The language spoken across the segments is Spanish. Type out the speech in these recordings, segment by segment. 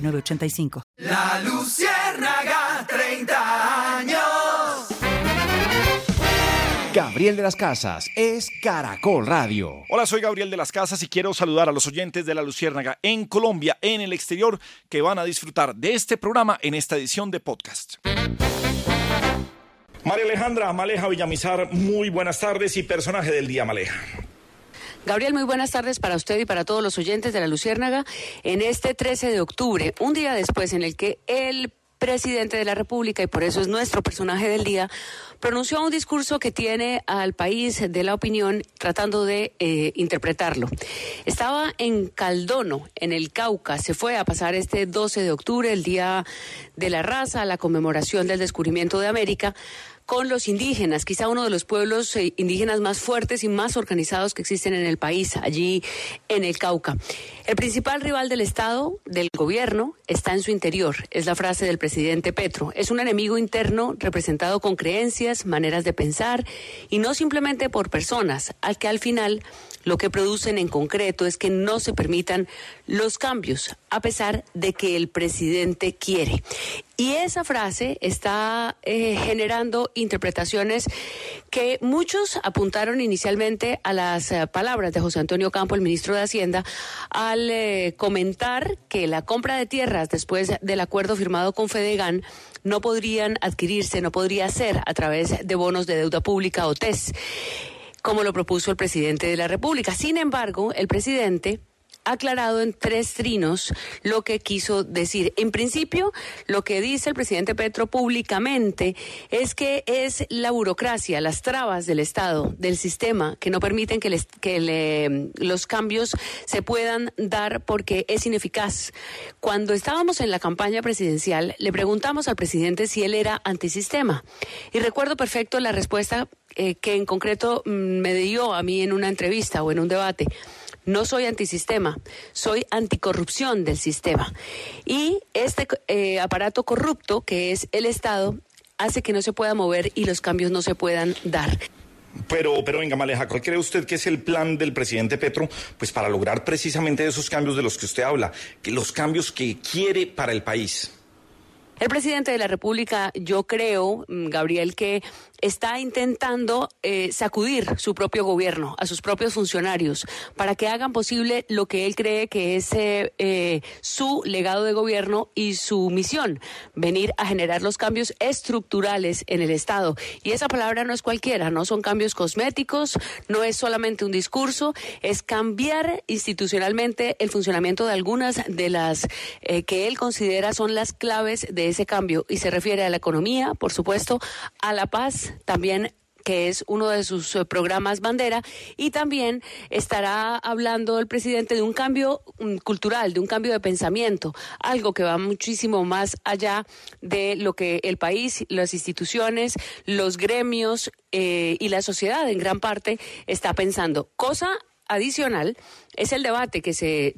985. La Luciérnaga, 30 años. Gabriel de las Casas es Caracol Radio. Hola, soy Gabriel de las Casas y quiero saludar a los oyentes de La Luciérnaga en Colombia, en el exterior, que van a disfrutar de este programa en esta edición de podcast. María Alejandra Maleja Villamizar, muy buenas tardes y personaje del día Maleja. Gabriel, muy buenas tardes para usted y para todos los oyentes de la Luciérnaga en este 13 de octubre, un día después en el que el presidente de la República, y por eso es nuestro personaje del día, pronunció un discurso que tiene al país de la opinión tratando de eh, interpretarlo. Estaba en Caldono, en el Cauca, se fue a pasar este 12 de octubre, el Día de la Raza, la conmemoración del descubrimiento de América con los indígenas, quizá uno de los pueblos eh, indígenas más fuertes y más organizados que existen en el país, allí en el Cauca. El principal rival del Estado, del gobierno, está en su interior, es la frase del presidente Petro. Es un enemigo interno representado con creencias, maneras de pensar y no simplemente por personas, al que al final lo que producen en concreto es que no se permitan los cambios, a pesar de que el presidente quiere. Y esa frase está eh, generando interpretaciones que muchos apuntaron inicialmente a las eh, palabras de José Antonio Campo, el ministro de Hacienda, al eh, comentar que la compra de tierras después del acuerdo firmado con Fedegan no podrían adquirirse, no podría ser a través de bonos de deuda pública o TES como lo propuso el presidente de la República. Sin embargo, el presidente aclarado en tres trinos lo que quiso decir. En principio, lo que dice el presidente Petro públicamente es que es la burocracia, las trabas del Estado, del sistema, que no permiten que, que los cambios se puedan dar porque es ineficaz. Cuando estábamos en la campaña presidencial, le preguntamos al presidente si él era antisistema. Y recuerdo perfecto la respuesta eh, que en concreto mm, me dio a mí en una entrevista o en un debate. No soy antisistema, soy anticorrupción del sistema. Y este eh, aparato corrupto, que es el Estado, hace que no se pueda mover y los cambios no se puedan dar. Pero, pero venga, Maleja, ¿cuál cree usted que es el plan del presidente Petro pues para lograr precisamente esos cambios de los que usted habla, que los cambios que quiere para el país? El presidente de la República, yo creo, mm, Gabriel, que está intentando eh, sacudir su propio gobierno, a sus propios funcionarios, para que hagan posible lo que él cree que es eh, eh, su legado de gobierno y su misión, venir a generar los cambios estructurales en el Estado. Y esa palabra no es cualquiera, no son cambios cosméticos, no es solamente un discurso, es cambiar institucionalmente el funcionamiento de algunas de las que él considera son las claves de ese cambio. Y se refiere a la economía, por supuesto, a la paz, también que es uno de sus eh, programas bandera, y también estará hablando el presidente de un cambio mm, cultural, de un cambio de pensamiento, algo que va muchísimo más allá de lo que el país, las instituciones, los gremios eh, y la sociedad en gran parte está pensando. Cosa adicional es el debate que se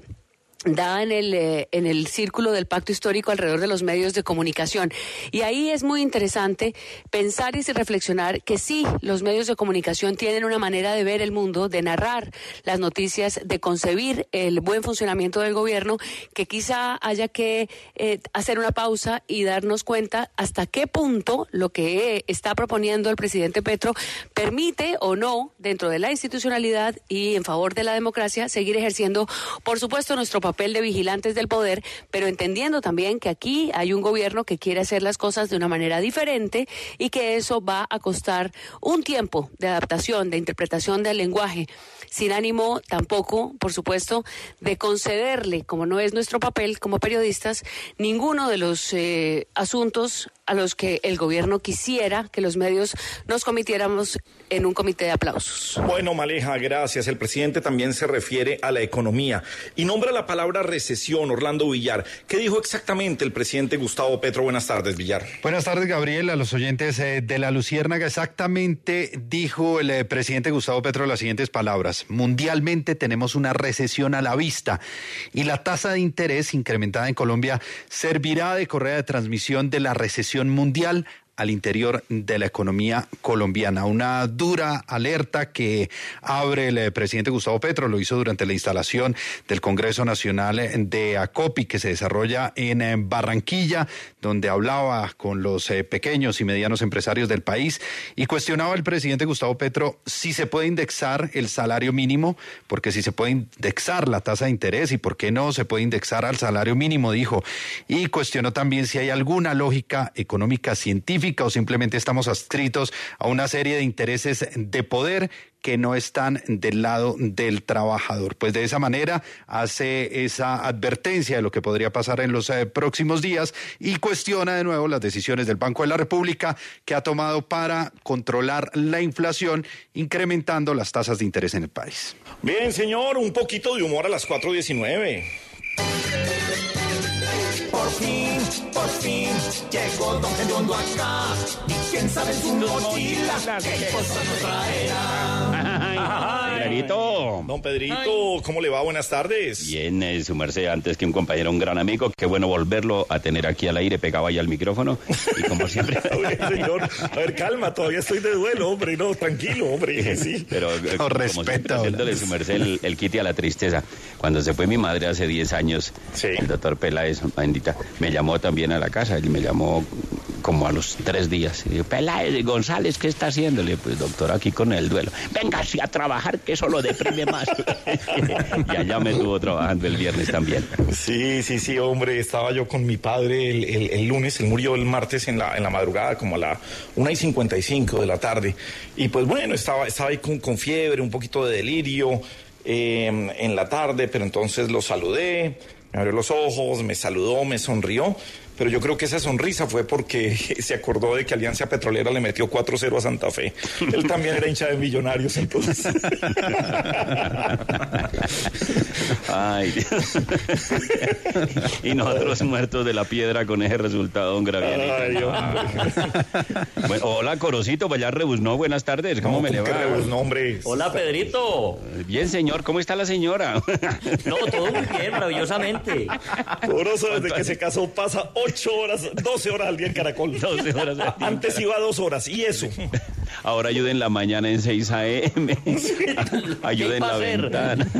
da en el, eh, en el círculo del pacto histórico alrededor de los medios de comunicación. Y ahí es muy interesante pensar y reflexionar que sí, los medios de comunicación tienen una manera de ver el mundo, de narrar las noticias, de concebir el buen funcionamiento del gobierno, que quizá haya que eh, hacer una pausa y darnos cuenta hasta qué punto lo que está proponiendo el presidente Petro permite o no, dentro de la institucionalidad y en favor de la democracia, seguir ejerciendo, por supuesto, nuestro papel papel de vigilantes del poder, pero entendiendo también que aquí hay un gobierno que quiere hacer las cosas de una manera diferente y que eso va a costar un tiempo de adaptación, de interpretación del lenguaje, sin ánimo tampoco, por supuesto, de concederle, como no es nuestro papel como periodistas, ninguno de los eh, asuntos a los que el gobierno quisiera que los medios nos cometiéramos en un comité de aplausos. Bueno, Maleja, gracias. El presidente también se refiere a la economía y nombra la palabra recesión, Orlando Villar. ¿Qué dijo exactamente el presidente Gustavo Petro? Buenas tardes, Villar. Buenas tardes, Gabriel, a los oyentes eh, de la Luciérnaga. Exactamente dijo el eh, presidente Gustavo Petro las siguientes palabras. Mundialmente tenemos una recesión a la vista y la tasa de interés incrementada en Colombia servirá de correa de transmisión de la recesión mundial al interior de la economía colombiana. Una dura alerta que abre el eh, presidente Gustavo Petro, lo hizo durante la instalación del Congreso Nacional de ACOPI que se desarrolla en eh, Barranquilla, donde hablaba con los eh, pequeños y medianos empresarios del país y cuestionaba al presidente Gustavo Petro si se puede indexar el salario mínimo, porque si se puede indexar la tasa de interés y por qué no se puede indexar al salario mínimo, dijo. Y cuestionó también si hay alguna lógica económica científica o simplemente estamos adscritos a una serie de intereses de poder que no están del lado del trabajador. Pues de esa manera hace esa advertencia de lo que podría pasar en los eh, próximos días y cuestiona de nuevo las decisiones del Banco de la República que ha tomado para controlar la inflación, incrementando las tasas de interés en el país. Bien, señor, un poquito de humor a las 4.19. Por fin, por fin, llegó Don Gediondo acá. Y quién sabe su mochila, qué cosa nos traerá. Pedrito. Don Pedrito, ¿cómo le va? Buenas tardes. Bien, eh, su merced, antes que un compañero, un gran amigo. Qué bueno volverlo a tener aquí al aire, pegado ahí al micrófono. Y como siempre. A ver, señor, a ver, calma, todavía estoy de duelo, hombre, no, tranquilo, hombre, sí. Pero eh, No, como respeto, siempre, su merced el, el quite a la tristeza. Cuando se fue mi madre hace 10 años, Sí. el doctor Peláez, bendita, me llamó también a la casa. Él me llamó como a los tres días. Y dijo, Peláez, González, ¿qué está haciéndole? Pues doctor, aquí con el duelo. Venga, sí, a trabajar, que eso lo deprime más. y allá me estuvo trabajando el viernes también. Sí, sí, sí, hombre, estaba yo con mi padre el, el- el lunes, él murió el martes en la, en la madrugada, como a la una y 55 de la tarde. Y pues bueno, estaba, estaba ahí con, con fiebre, un poquito de delirio eh, en la tarde, pero entonces lo saludé, me abrió los ojos, me saludó, me sonrió. Pero yo creo que esa sonrisa fue porque se acordó de que Alianza Petrolera le metió 4-0 a Santa Fe. Él también era hincha de millonarios, entonces. Ay, Dios. y nosotros muertos de la piedra con ese resultado, don hombre. Bueno, hola, Corocito, Vallar Rebuzno, buenas tardes, ¿cómo me le ¿Qué va? hombre. Hola Pedrito. Bien, señor, ¿cómo está la señora? No, todo muy bien, maravillosamente. Poroso desde que se casó pasa 8 horas, 12 horas al día en Caracol. 12 horas al día. Antes iba a 2 horas, y eso. Ahora ayuda en la mañana en 6 a.m. Ayuda en ¿Qué va la ventana.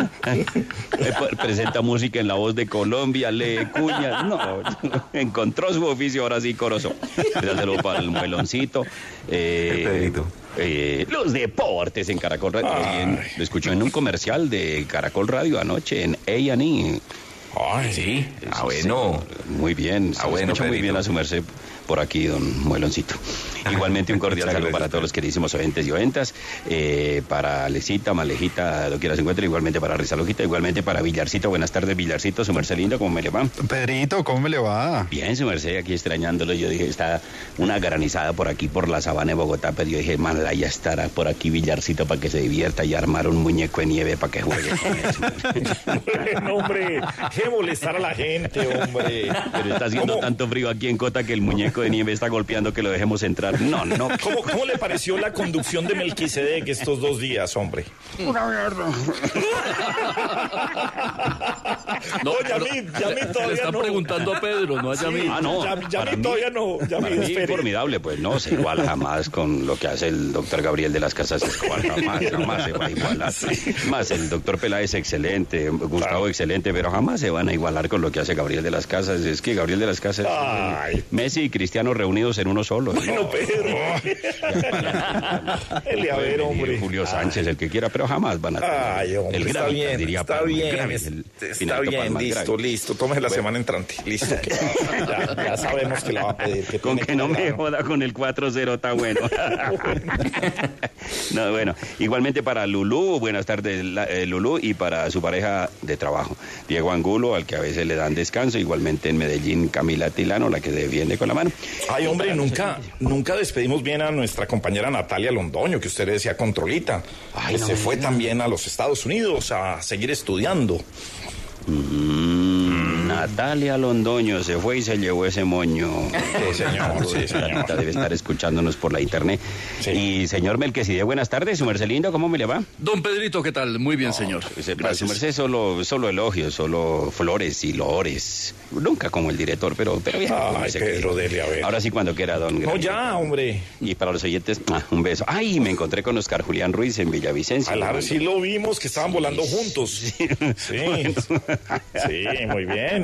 Eh, pues, Presenta música en la voz de Colombia, lee cuñas. No, encontró su oficio ahora sí, Corozo. Dáselo para el mueloncito. Eh, eh, los deportes en Caracol Radio. Lo escuchó en un comercial de Caracol Radio anoche en A&E. Ay, sí. Ah, bueno. Muy bien. Ah, bueno, escucha muy bien a su merced por aquí, don Mueloncito. Igualmente un cordial saludo para todos los queridísimos oyentes y oyentas, eh, para Lecita, Malejita, lo quiera se encuentre, igualmente para Risa Loquita, igualmente para Villarcito. Buenas tardes, Villarcito, su merced lindo, ¿cómo me le va? Pedrito, ¿cómo me le va? Bien, su merced, aquí extrañándolo. Yo dije, está una granizada por aquí, por la sabana de Bogotá, pero yo dije, mala, ya estará por aquí Villarcito para que se divierta y armar un muñeco de nieve para que juegue con eso. Bueno, hombre, qué molestar a la gente, hombre. Pero está haciendo ¿Cómo, tanto frío aquí en Cota que el muñeco de nieve está golpeando que lo dejemos entrar. No, no. ¿Cómo, cómo le pareció la conducción de Melquisedec estos dos días, hombre? No, Oye, a mí, ya a mí le todavía están no. preguntando a Pedro, no a Yamil. Ah, no. Ya, ya a para mí mí- todavía no. Ya Para me mí espere. formidable, pues no se igual jamás con lo que hace el doctor Gabriel de las Casas Escobar, jamás, jamás se va a igualar. Más el doctor Peláez excelente, Gustavo excelente, pero jamás se van a igualar con lo que hace Gabriel de las Casas. Es que Gabriel de las Casas, es, Ay. Messi y Cristiano reunidos en uno solo. Bueno, No, Pedro. A puede ver, venir hombre. Julio Sánchez, el que quiera, pero jamás van a tener Ay, hombre, el está bien, diría está el bien, el está bien, listo, grave. listo. Tómese la semana entrante. Listo. que- ya, ya sabemos que la va a pedir. que Con que no me joda con el 4-0 está bueno. no, bueno, igualmente para Lulú, buenas tardes eh, Lulú, y para su pareja de trabajo, Diego Angulo, al que a veces le dan descanso, igualmente en Medellín Camila Tilano, la que se defiende con la mano. Ay, hombre, nunca, nunca despedimos bien a nuestra compañera Natalia Londoño, que usted le decía controlita. Ay, que no se fue también a los Estados Unidos a seguir estudiando. Mm, Natalia Londoño se fue y se llevó ese moño. Sí, señor, sí, señor. Debe estar escuchándonos por la internet. Sí. Y señor Melquisidé, buenas tardes, su merced lindo, ¿cómo me le va? Don Pedrito, ¿qué tal? Muy bien, señor. Pues, para su Gracias. merced solo, solo elogios, solo flores y loores. Nunca como el director, pero, pero bien. Ay, Pedro, que- dele, a ver. Ahora sí, cuando quiera, don No, ya, hombre. Y para los oyentes, ah, un beso. Ay, me encontré con Oscar Julián Ruiz en Villavicencio. Claro, sí lo vimos, que estaban volando juntos. Sí, sí, muy bien.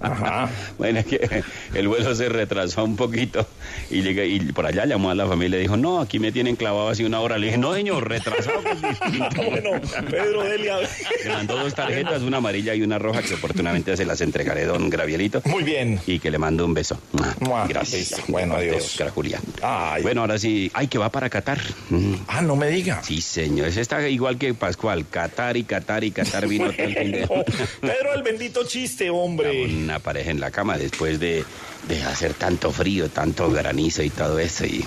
Ajá. Bueno, que el vuelo se retrasó un poquito y llegué y por allá llamó a la familia y dijo, no, aquí me tienen clavado así una hora. Le dije, no, señor, retrasado. es distinto". Bueno, Pedro, dele, a ver. Me mandó dos tarjetas, una amarilla y una roja, que oportunamente se las entregaré don Gravielito. Muy bien. Y que le mando un beso. Mua, Gracias. Bueno, adiós. Oscar Julián. Ay. Bueno, ahora sí. Ay, que va para Qatar. Mm. Ah, no me diga. Sí, señor. Ese está igual que Pascual. Qatar y Qatar y Qatar vino Bueno, Pedro, el bendito chiste, hombre. Una pareja en la cama después de, de hacer tanto frío, tanto granizo y todo eso. Y,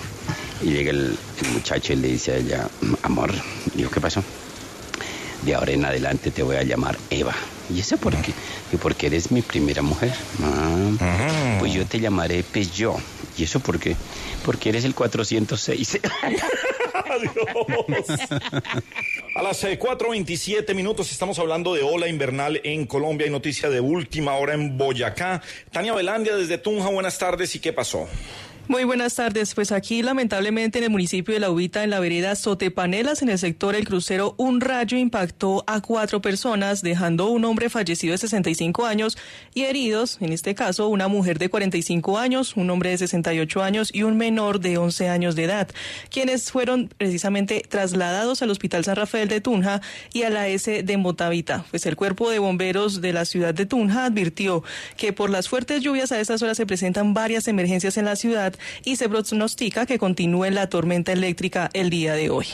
y llega el, el muchacho y le dice a ella, amor, digo, ¿qué pasó? De ahora en adelante te voy a llamar Eva. ¿Y eso por qué? Y porque eres mi primera mujer. Ah, Pues yo te llamaré Peugeot. ¿Y eso por qué? Porque eres el 406. Adiós. A las eh, 4.27 minutos estamos hablando de ola invernal en Colombia y noticia de última hora en Boyacá. Tania Velandia desde Tunja, buenas tardes. ¿Y qué pasó? Muy buenas tardes. Pues aquí, lamentablemente, en el municipio de La Ubita, en la vereda Sotepanelas, en el sector El Crucero, un rayo impactó a cuatro personas, dejando un hombre fallecido de 65 años y heridos, en este caso, una mujer de 45 años, un hombre de 68 años y un menor de 11 años de edad, quienes fueron precisamente trasladados al Hospital San Rafael de Tunja y a la S de Motavita. Pues el cuerpo de bomberos de la ciudad de Tunja advirtió que por las fuertes lluvias a estas horas se presentan varias emergencias en la ciudad y se pronostica que continúe la tormenta eléctrica el día de hoy.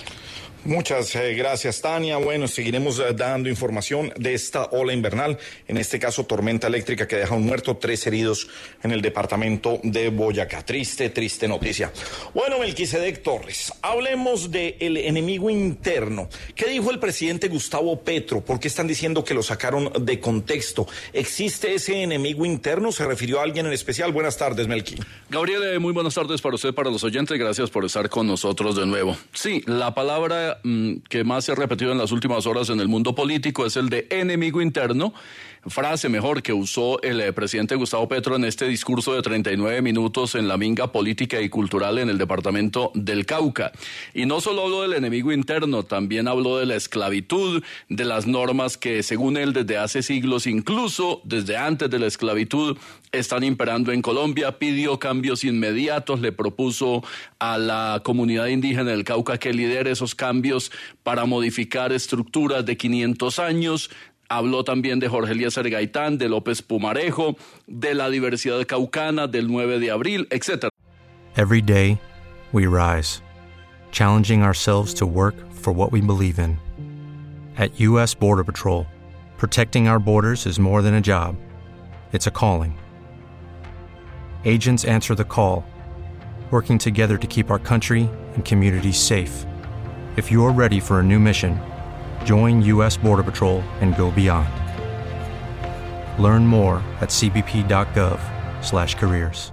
Muchas eh, gracias, Tania. Bueno, seguiremos eh, dando información de esta ola invernal, en este caso tormenta eléctrica que deja un muerto, tres heridos en el departamento de Boyacá. Triste, triste noticia. Bueno, Melquisedec Torres, hablemos del enemigo interno. ¿Qué dijo el presidente Gustavo Petro? ¿Por qué están diciendo que lo sacaron de contexto? ¿Existe ese enemigo interno? ¿Se refirió a alguien en especial? Buenas tardes, Melqui. Gabriel, eh, muy buenas tardes para usted, para los oyentes. Gracias por estar con nosotros de nuevo. Sí, la palabra mm, que más se ha repetido en las últimas horas en el mundo político es el de enemigo interno. Frase mejor que usó el eh, presidente Gustavo Petro en este discurso de 39 minutos en la minga política y cultural en el departamento del Cauca. Y no solo habló del enemigo interno, también habló de la esclavitud, de las normas que según él desde hace siglos, incluso desde antes de la esclavitud, están imperando en Colombia, pidió cambios inmediatos, le propuso a la comunidad indígena del Cauca que lidere esos cambios para modificar estructuras de 500 años, Habló también de Jorge Eliezer Gaitán, de López Pumarejo, de la diversidad caucana, del 9 de abril, etc. Every day, we rise, challenging ourselves to work for what we believe in. At U.S. Border Patrol, protecting our borders is more than a job, it's a calling. Agents answer the call, working together to keep our country and communities safe. If you're ready for a new mission, join U.S. Border Patrol and go beyond. Learn more at cbp.gov/careers.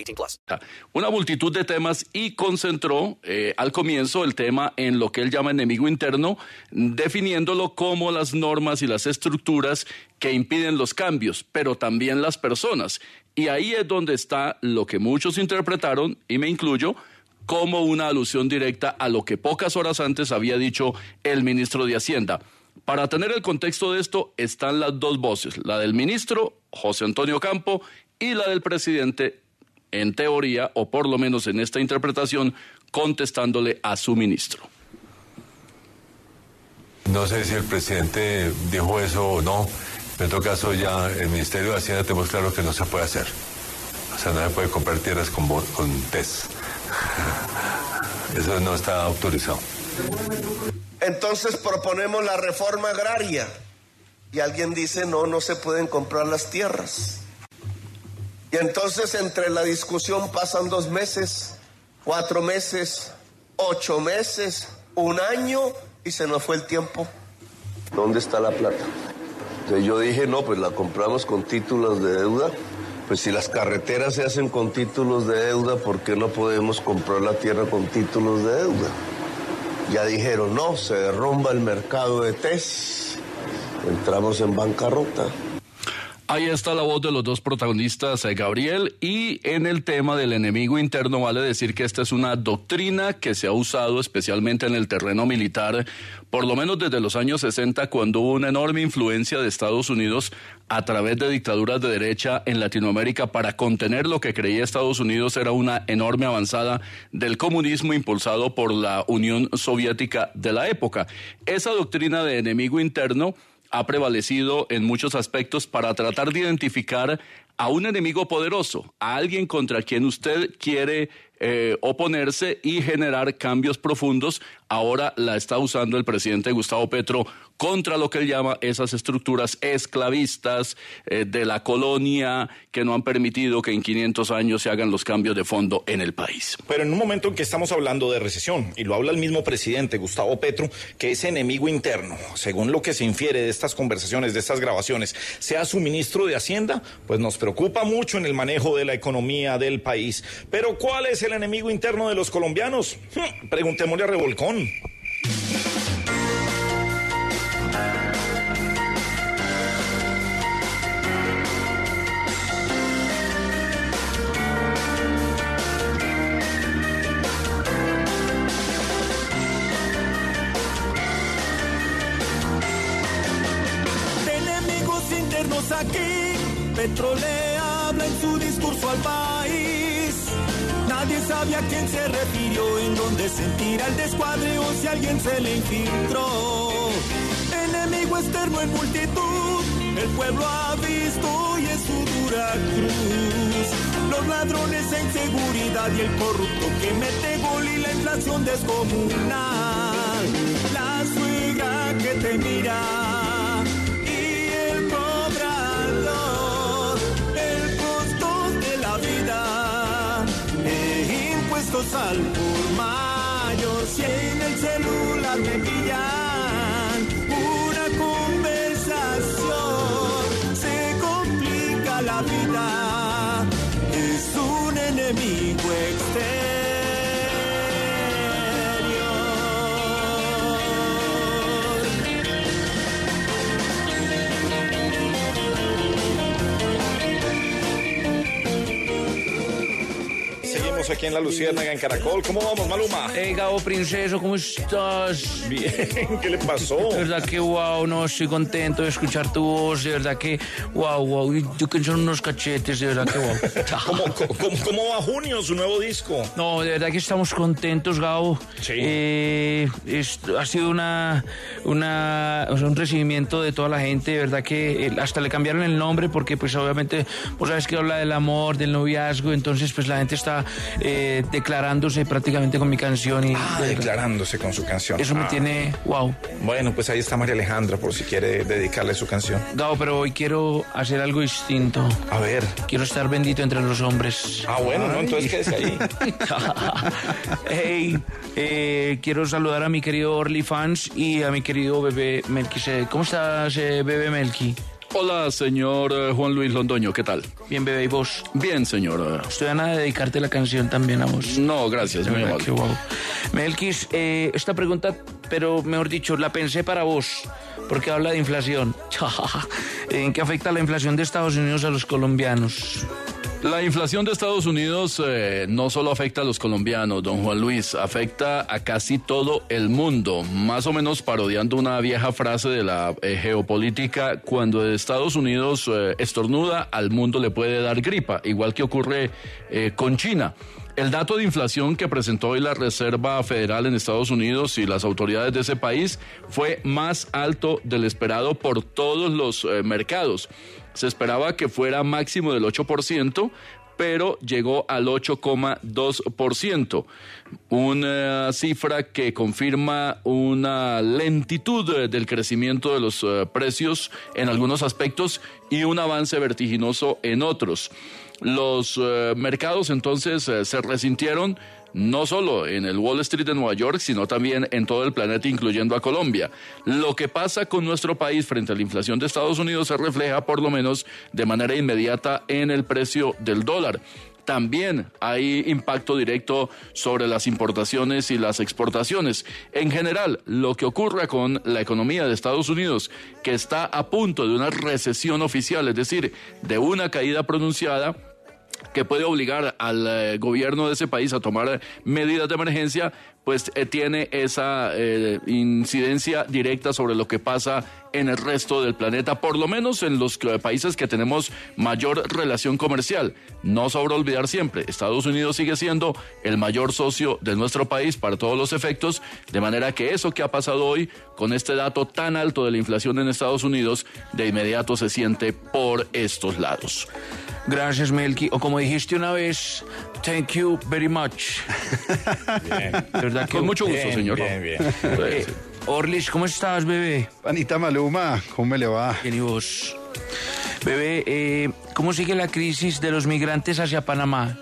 18 plus. Una multitud de temas y concentró eh, al comienzo el tema en lo que él llama enemigo interno, definiéndolo como las normas y las estructuras que impiden los cambios, pero también las personas. Y ahí es donde está lo que muchos interpretaron, y me incluyo, como una alusión directa a lo que pocas horas antes había dicho el ministro de Hacienda. Para tener el contexto de esto están las dos voces, la del ministro José Antonio Campo y la del presidente, en teoría, o por lo menos en esta interpretación, contestándole a su ministro. No sé si el presidente dijo eso o no. En todo caso, ya el Ministerio de Hacienda tenemos claro que no se puede hacer. O sea, no se puede comprar tierras con, bo- con test. Eso no está autorizado. Entonces proponemos la reforma agraria y alguien dice no, no se pueden comprar las tierras. Y entonces entre la discusión pasan dos meses, cuatro meses, ocho meses, un año y se nos fue el tiempo. ¿Dónde está la plata? Entonces yo dije, no, pues la compramos con títulos de deuda. Pues si las carreteras se hacen con títulos de deuda, ¿por qué no podemos comprar la tierra con títulos de deuda? Ya dijeron, no, se derrumba el mercado de test. Entramos en bancarrota. Ahí está la voz de los dos protagonistas, eh, Gabriel, y en el tema del enemigo interno vale decir que esta es una doctrina que se ha usado especialmente en el terreno militar, por lo menos desde los años 60, cuando hubo una enorme influencia de Estados Unidos a través de dictaduras de derecha en Latinoamérica para contener lo que creía Estados Unidos era una enorme avanzada del comunismo impulsado por la Unión Soviética de la época. Esa doctrina de enemigo interno ha prevalecido en muchos aspectos para tratar de identificar a un enemigo poderoso, a alguien contra quien usted quiere eh, oponerse y generar cambios profundos. Ahora la está usando el presidente Gustavo Petro contra lo que él llama esas estructuras esclavistas eh, de la colonia que no han permitido que en 500 años se hagan los cambios de fondo en el país. Pero en un momento en que estamos hablando de recesión, y lo habla el mismo presidente Gustavo Petro, que ese enemigo interno, según lo que se infiere de estas conversaciones, de estas grabaciones, sea su ministro de Hacienda, pues nos preocupa mucho en el manejo de la economía del país. Pero ¿cuál es el enemigo interno de los colombianos? Preguntémosle a Revolcón. Sabe quién se refirió, en dónde sentirá el descuadre o si alguien se le infiltró. Enemigo externo en multitud, el pueblo ha visto y es su dura cruz. Los ladrones en seguridad y el corrupto que mete gol y la inflación descomunal. La suegra que te mira al por mayor, si en el celular me pillan una conversación, se complica la vida, es un enemigo Aquí en La Luciérnaga, en Caracol. ¿Cómo vamos, Maluma? Hey, Gabo Princeso, ¿cómo estás? Bien, ¿qué le pasó? De verdad que wow, no, estoy contento de escuchar tu voz, de verdad que wow, wow, tú que son unos cachetes, de verdad que wow. ¿Cómo, cómo, cómo va Junio, su nuevo disco? No, de verdad que estamos contentos, Gabo. Sí. Eh, es- ha sido una, una, o sea, un recibimiento de toda la gente, de verdad que eh, hasta le cambiaron el nombre porque pues obviamente, vos sabes que habla del amor, del noviazgo, entonces pues la gente está eh, declarándose prácticamente con mi canción. Y, Ah, declarándose con su canción. Eso me Ah. tiene, wow. Bueno, pues ahí está María Alejandra por si quiere dedicarle su canción. Gao, pero hoy quiero hacer algo distinto. A ver. Quiero estar bendito entre los hombres. Ah, bueno, ¿no? Entonces quédese ahí. hey, eh, quiero saludar a mi querido Orly Fans y a mi querido bebé Melquisede. ¿Cómo estás, eh, bebé Melqui? Hola, señor eh, Juan Luis Londoño, ¿qué tal? Bien, bebé, ¿y vos? Bien, señor. Estoy a nada de dedicarte la canción también a vos. No, gracias, muy amable. qué. Melquis, eh, esta pregunta, pero mejor dicho, la pensé para vos, porque habla de inflación. ¿En qué afecta la inflación de Estados Unidos a los colombianos? La inflación de Estados Unidos eh, no solo afecta a los colombianos, don Juan Luis, afecta a casi todo el mundo, más o menos parodiando una vieja frase de la eh, geopolítica, cuando Estados Unidos eh, estornuda, al mundo le puede dar gripa, igual que ocurre con China. El dato de inflación que presentó hoy la Reserva Federal en Estados Unidos y las autoridades de ese país fue más alto del esperado por todos los mercados. Se esperaba que fuera máximo del 8%, pero llegó al 8,2%, una cifra que confirma una lentitud eh, del crecimiento de los eh, precios en algunos aspectos y un avance vertiginoso en otros. Los eh, mercados entonces eh, se resintieron no solo en el Wall Street de Nueva York, sino también en todo el planeta, incluyendo a Colombia. Lo que pasa con nuestro país frente a la inflación de Estados Unidos se refleja por lo menos de manera inmediata en el precio del dólar. También hay impacto directo sobre las importaciones y las exportaciones. En general, lo que ocurre con la economía de Estados Unidos, que está a punto de una recesión oficial, es decir, de una caída pronunciada, que puede obligar al eh, gobierno de ese país a tomar medidas de emergencia, pues eh, tiene esa eh, incidencia directa sobre lo que pasa en el resto del planeta, por lo menos en los países que tenemos mayor relación comercial. No sobra olvidar siempre, Estados Unidos sigue siendo el mayor socio de nuestro país para todos los efectos, de manera que eso que ha pasado hoy con este dato tan alto de la inflación en Estados Unidos, de inmediato se siente por estos lados. Gracias, Melqui. O como dijiste una vez, thank you very much. Bien. De verdad que Con mucho gusto, Bien, señor. bien, bien. Eh, Orlis, ¿cómo estás, bebé? Panita Maluma, ¿cómo me le va? Bien, ¿y vos? Bebé, eh, ¿cómo sigue la crisis de los migrantes hacia Panamá?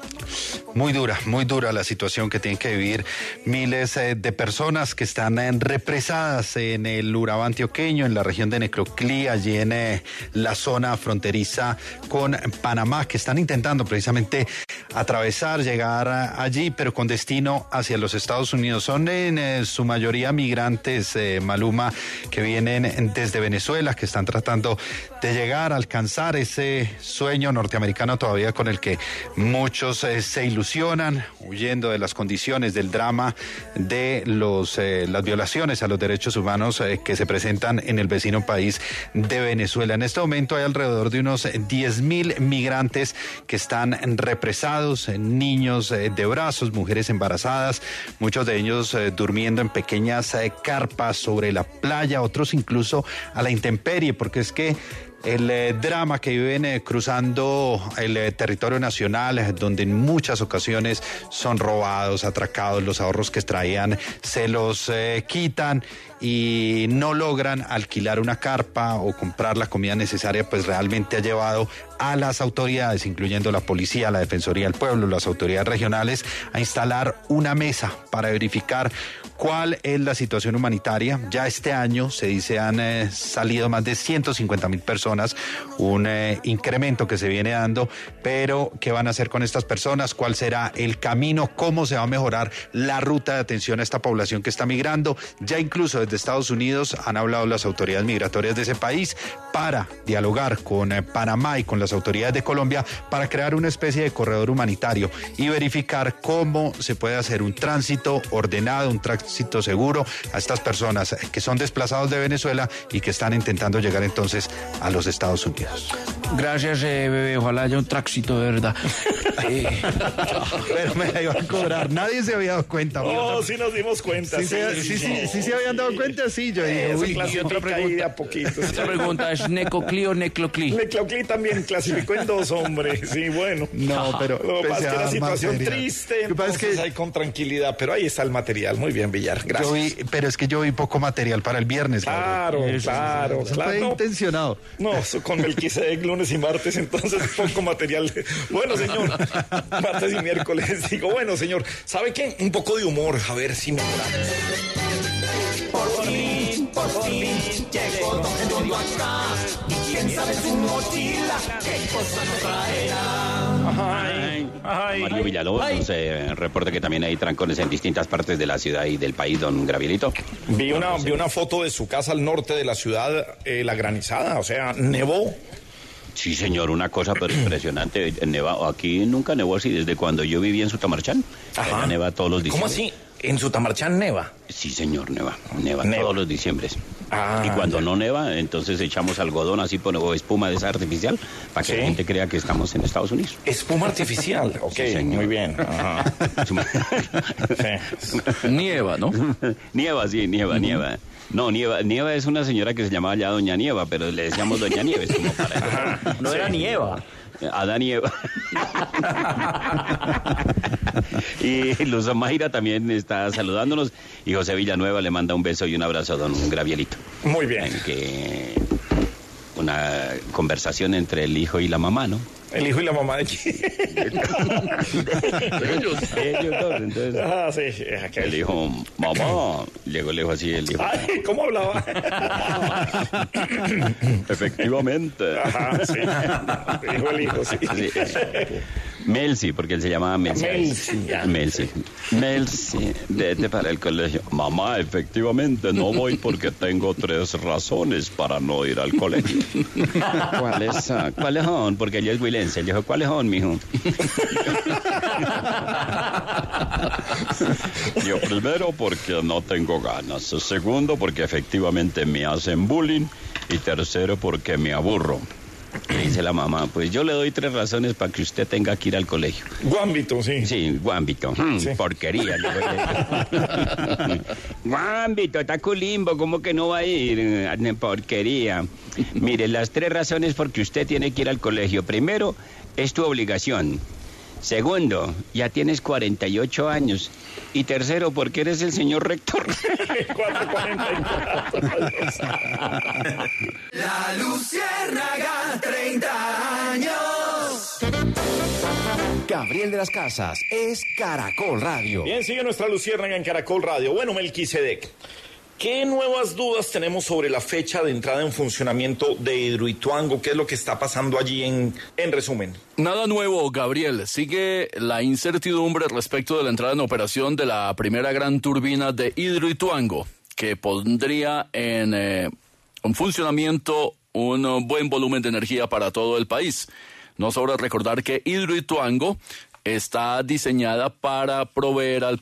Muy dura, muy dura la situación que tienen que vivir miles eh, de personas que están eh, represadas en el Urabá antioqueño, en la región de Necroclí, allí en eh, la zona fronteriza con Panamá, que están intentando precisamente atravesar, llegar allí, pero con destino hacia los Estados Unidos. Son en su mayoría migrantes, Maluma, que vienen desde Venezuela, que están tratando de llegar a alcanzar ese sueño norteamericano todavía con el que muchos eh, se ilusionan, huyendo de las condiciones del drama de los, eh, las violaciones a los derechos humanos eh, que se presentan en el vecino país de Venezuela. En este momento hay alrededor de unos 10 mil migrantes que están represados, niños de brazos, mujeres embarazadas, muchos de ellos durmiendo en pequeñas carpas sobre la playa, otros incluso a la intemperie, porque es que el eh, drama que viven eh, cruzando el eh, territorio nacional, donde en muchas ocasiones son robados, atracados, los ahorros que traían se los quitan y no logran alquilar una carpa o comprar la comida necesaria, pues realmente ha llevado a las autoridades, incluyendo la policía, la Defensoría del Pueblo, las autoridades regionales, a instalar una mesa para verificar cuál es la situación humanitaria. Ya este año se dice han eh, salido más de 150 mil personas, un eh, incremento que se viene dando, pero ¿qué van a hacer con estas personas? ¿Cuál será el camino? ¿Cómo se va a mejorar la ruta de atención a esta población que está migrando? Ya incluso desde Estados Unidos han hablado las autoridades migratorias de ese país para dialogar con eh, Panamá y con las autoridades de Colombia para crear una especie de corredor humanitario y verificar cómo se puede hacer un tránsito ordenado, un tránsito seguro a estas personas que son desplazados de Venezuela y que están intentando llegar entonces a los Estados Unidos. Gracias, eh, bebé. Ojalá haya un tráxito de verdad. Pero me la iban a cobrar. Nadie se había dado cuenta. Oh, sí nos dimos cuenta. Sí, se- sí, sí, sí se habían dado cuenta, sí. Yo dije, uy, ahí de a poquito. Esta pregunta es Necoclí o Necloclí. Necloclí también clasificó en dos, hombre. Sí, bueno. No, pero Lo que pasa es que la situación material. triste, Lo que pasa es que- hay con tranquilidad, pero ahí está el material. Muy bien, Villar, gracias. Yo vi, pero es que yo vi poco material para el viernes. Claro, claro, Eso claro. Fue No. intencionado. No, con Melquisedec lunes y martes, entonces poco material. Bueno, señor, martes y miércoles. Digo, bueno, señor, ¿sabe qué? Un poco de humor, a ver si mejoramos. Por fin, por fin, llegó Don Gregorio acá. Y quién sabe su mochila, qué cosa nos traerá. Ay, ay, Mario Villalobos ay. nos eh, reporta que también hay trancones en distintas partes de la ciudad y del país, don Gravielito. Vi una, vi una foto de su casa al norte de la ciudad, eh, la granizada, o sea, nevó. Sí, señor, una cosa pero impresionante. Neva, aquí nunca nevó así desde cuando yo vivía en Sutamarchán. Allá neva todos los ¿Cómo diciembre. así? ¿En Sutamarchán neva? Sí, señor, neva. Neva, Neva. todos los diciembres. Ah, y cuando no neva, entonces echamos algodón así por, o espuma de esa artificial para que Sí. la gente crea que estamos en Estados Unidos. Espuma artificial, ok, Sí, señor. muy bien. Ajá. Nieva, ¿no? nieva, sí, nieva, nieva. No, Nieva, Nieva es una señora que se llamaba ya Doña Nieva, pero le decíamos Doña Nieves como para No era Nieva. Adán y Eva. y Luz Mayra también está saludándonos. Y José Villanueva le manda un beso y un abrazo a don Gravielito. Muy bien. En que una conversación entre el hijo y la mamá, ¿no? El hijo y la mamá de quién. Ellos. Ellos dos, entonces. Ah, sí, aquel. Él dijo, mamá. Llegó lejos así, él dijo, Ay, ¿cómo hablaba? efectivamente. Ajá, sí. Dijo el hijo, sí. Sí. Melsi, porque él se llamaba Melsi. Melsi. Melsi. Melsi, vete para el colegio. Mamá, efectivamente, no voy porque tengo tres razones para no ir al colegio. ¿Cuáles son? ¿Cuáles son? Porque ella es huilense. Él dijo, ¿cuáles son, mijo? Yo primero porque no tengo ganas. Segundo porque efectivamente me hacen bullying. Y tercero porque me aburro. Le dice la mamá, pues yo le doy tres razones para que usted tenga que ir al colegio. Guámbito, sí. Sí, guámbito. Hmm, Porquería. digo yo. guámbito, está culimbo, ¿cómo que no va a ir? Eh, Porquería. Mire, las tres razones por que usted tiene que ir al colegio. Primero, es tu obligación. Segundo, ya tienes 48 años. Y tercero, porque eres el señor rector. 444. La Luciérnaga, 30 años. Gabriel de las Casas es Caracol Radio. Bien, sigue nuestra luciérnaga en Caracol Radio. Bueno, Melquisedec, ¿qué nuevas dudas tenemos sobre la fecha de entrada en funcionamiento de Hidroituango? ¿Qué es lo que está pasando allí en, en resumen? Nada nuevo, Gabriel. Sigue la incertidumbre respecto de la entrada en operación de la primera gran turbina de Hidroituango, que pondría en, eh, en funcionamiento un buen volumen de energía para todo el país. No sobra recordar que Hidroituango está diseñada para proveer al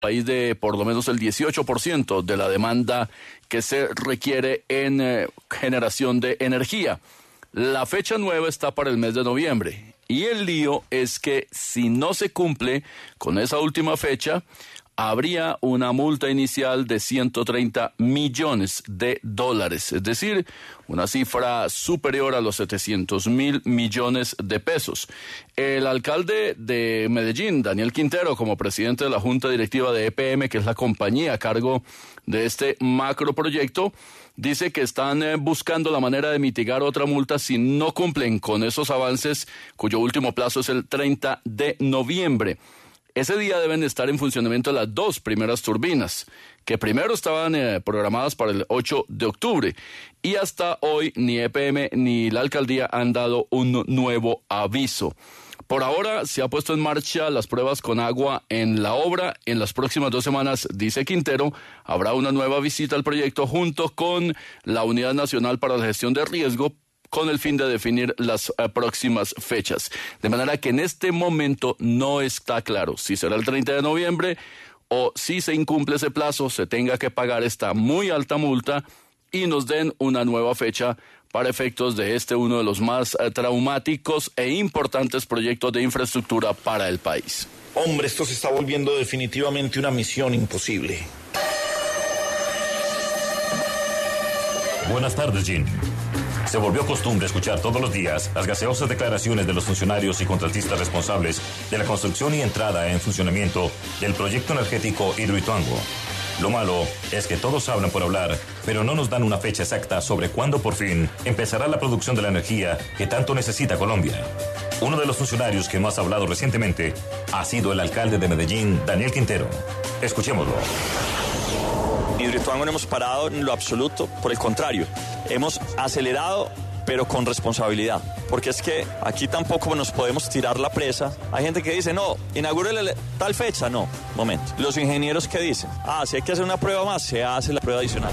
País de por lo menos el 18% de la demanda que se requiere en eh, generación de energía. La fecha nueva está para el mes de noviembre y el lío es que si no se cumple con esa última fecha, habría una multa inicial de 130 millones de dólares, es decir, una cifra superior a los 700 mil millones de pesos. El alcalde de Medellín, Daniel Quintero, como presidente de la Junta Directiva de EPM, que es la compañía a cargo de este macroproyecto, dice que están eh, buscando la manera de mitigar otra multa si no cumplen con esos avances, cuyo último plazo es el 30 de noviembre. Ese día deben estar en funcionamiento las dos primeras turbinas, que primero estaban eh, programadas para el 8 de octubre y hasta hoy ni EPM ni la alcaldía han dado un nuevo aviso. Por ahora se ha puesto en marcha las pruebas con agua en la obra. En las próximas dos semanas, dice Quintero, habrá una nueva visita al proyecto junto con la Unidad Nacional para la Gestión de Riesgo con el fin de definir las eh, próximas fechas. De manera que en este momento no está claro si será el 30 de noviembre o si se incumple ese plazo, se tenga que pagar esta muy alta multa y nos den una nueva fecha para efectos de este uno de los más eh, traumáticos e importantes proyectos de infraestructura para el país. Hombre, esto se está volviendo definitivamente una misión imposible. Buenas tardes, Jean. Se volvió costumbre escuchar todos los días las gaseosas declaraciones de los funcionarios y contratistas responsables de la construcción y entrada en funcionamiento del proyecto energético Hidroituango. Lo malo es que todos hablan por hablar, pero no nos dan una fecha exacta sobre cuándo por fin empezará la producción de la energía que tanto necesita Colombia. Uno de los funcionarios que más ha hablado recientemente ha sido el alcalde de Medellín, Daniel Quintero. Escuchémoslo. Hidroituango no hemos parado en lo absoluto, por el contrario, hemos acelerado pero con responsabilidad. Porque es que aquí tampoco nos podemos tirar la presa. Hay gente que dice, no, inaugúrele tal fecha. No, momento. Los ingenieros que dicen, ah, si hay que hacer una prueba más, se hace la prueba adicional.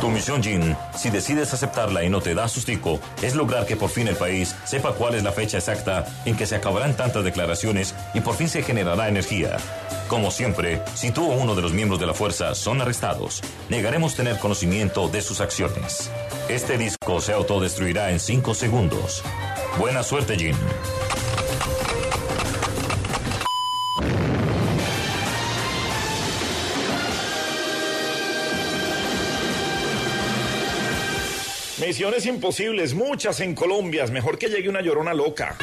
Tu misión, Jin, si decides aceptarla y no te da sustico, es lograr que por fin el país sepa cuál es la fecha exacta en que se acabarán tantas declaraciones y por fin se generará energía. Como siempre, si tú o uno de los miembros de la fuerza son arrestados, negaremos tener conocimiento de sus acciones. Este disco se autodestruirá en 5 segundos. Buena suerte, Jin. Misiones imposibles, muchas en Colombia. Mejor que llegue una llorona loca.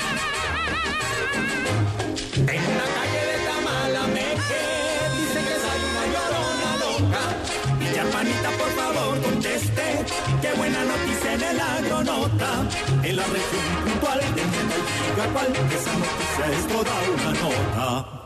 En la región puntual de diga cuál. Esa noticia es toda una nota.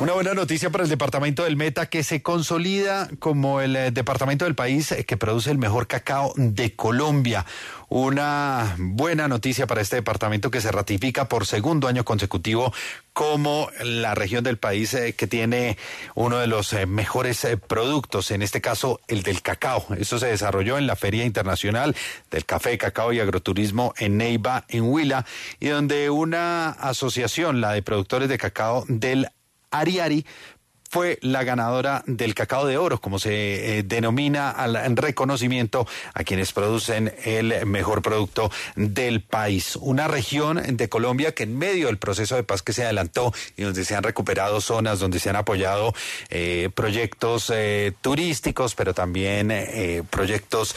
Una buena noticia para el departamento del Meta que se consolida como el eh, departamento del país eh, que produce el mejor cacao de Colombia. Una buena noticia para este departamento que se ratifica por segundo año consecutivo como la región del país eh, que tiene uno de los mejores productos, en este caso el del cacao. Eso se desarrolló en la Feria Internacional del Café, Cacao y Agroturismo en Neiva, en Huila, y donde una asociación, la de productores de cacao del Ariari fue la ganadora del cacao de oro, como se eh, denomina al reconocimiento a quienes producen el mejor producto del país. Una región de Colombia que en medio del proceso de paz que se adelantó y donde se han recuperado zonas, donde se han apoyado eh, proyectos eh, turísticos, pero también proyectos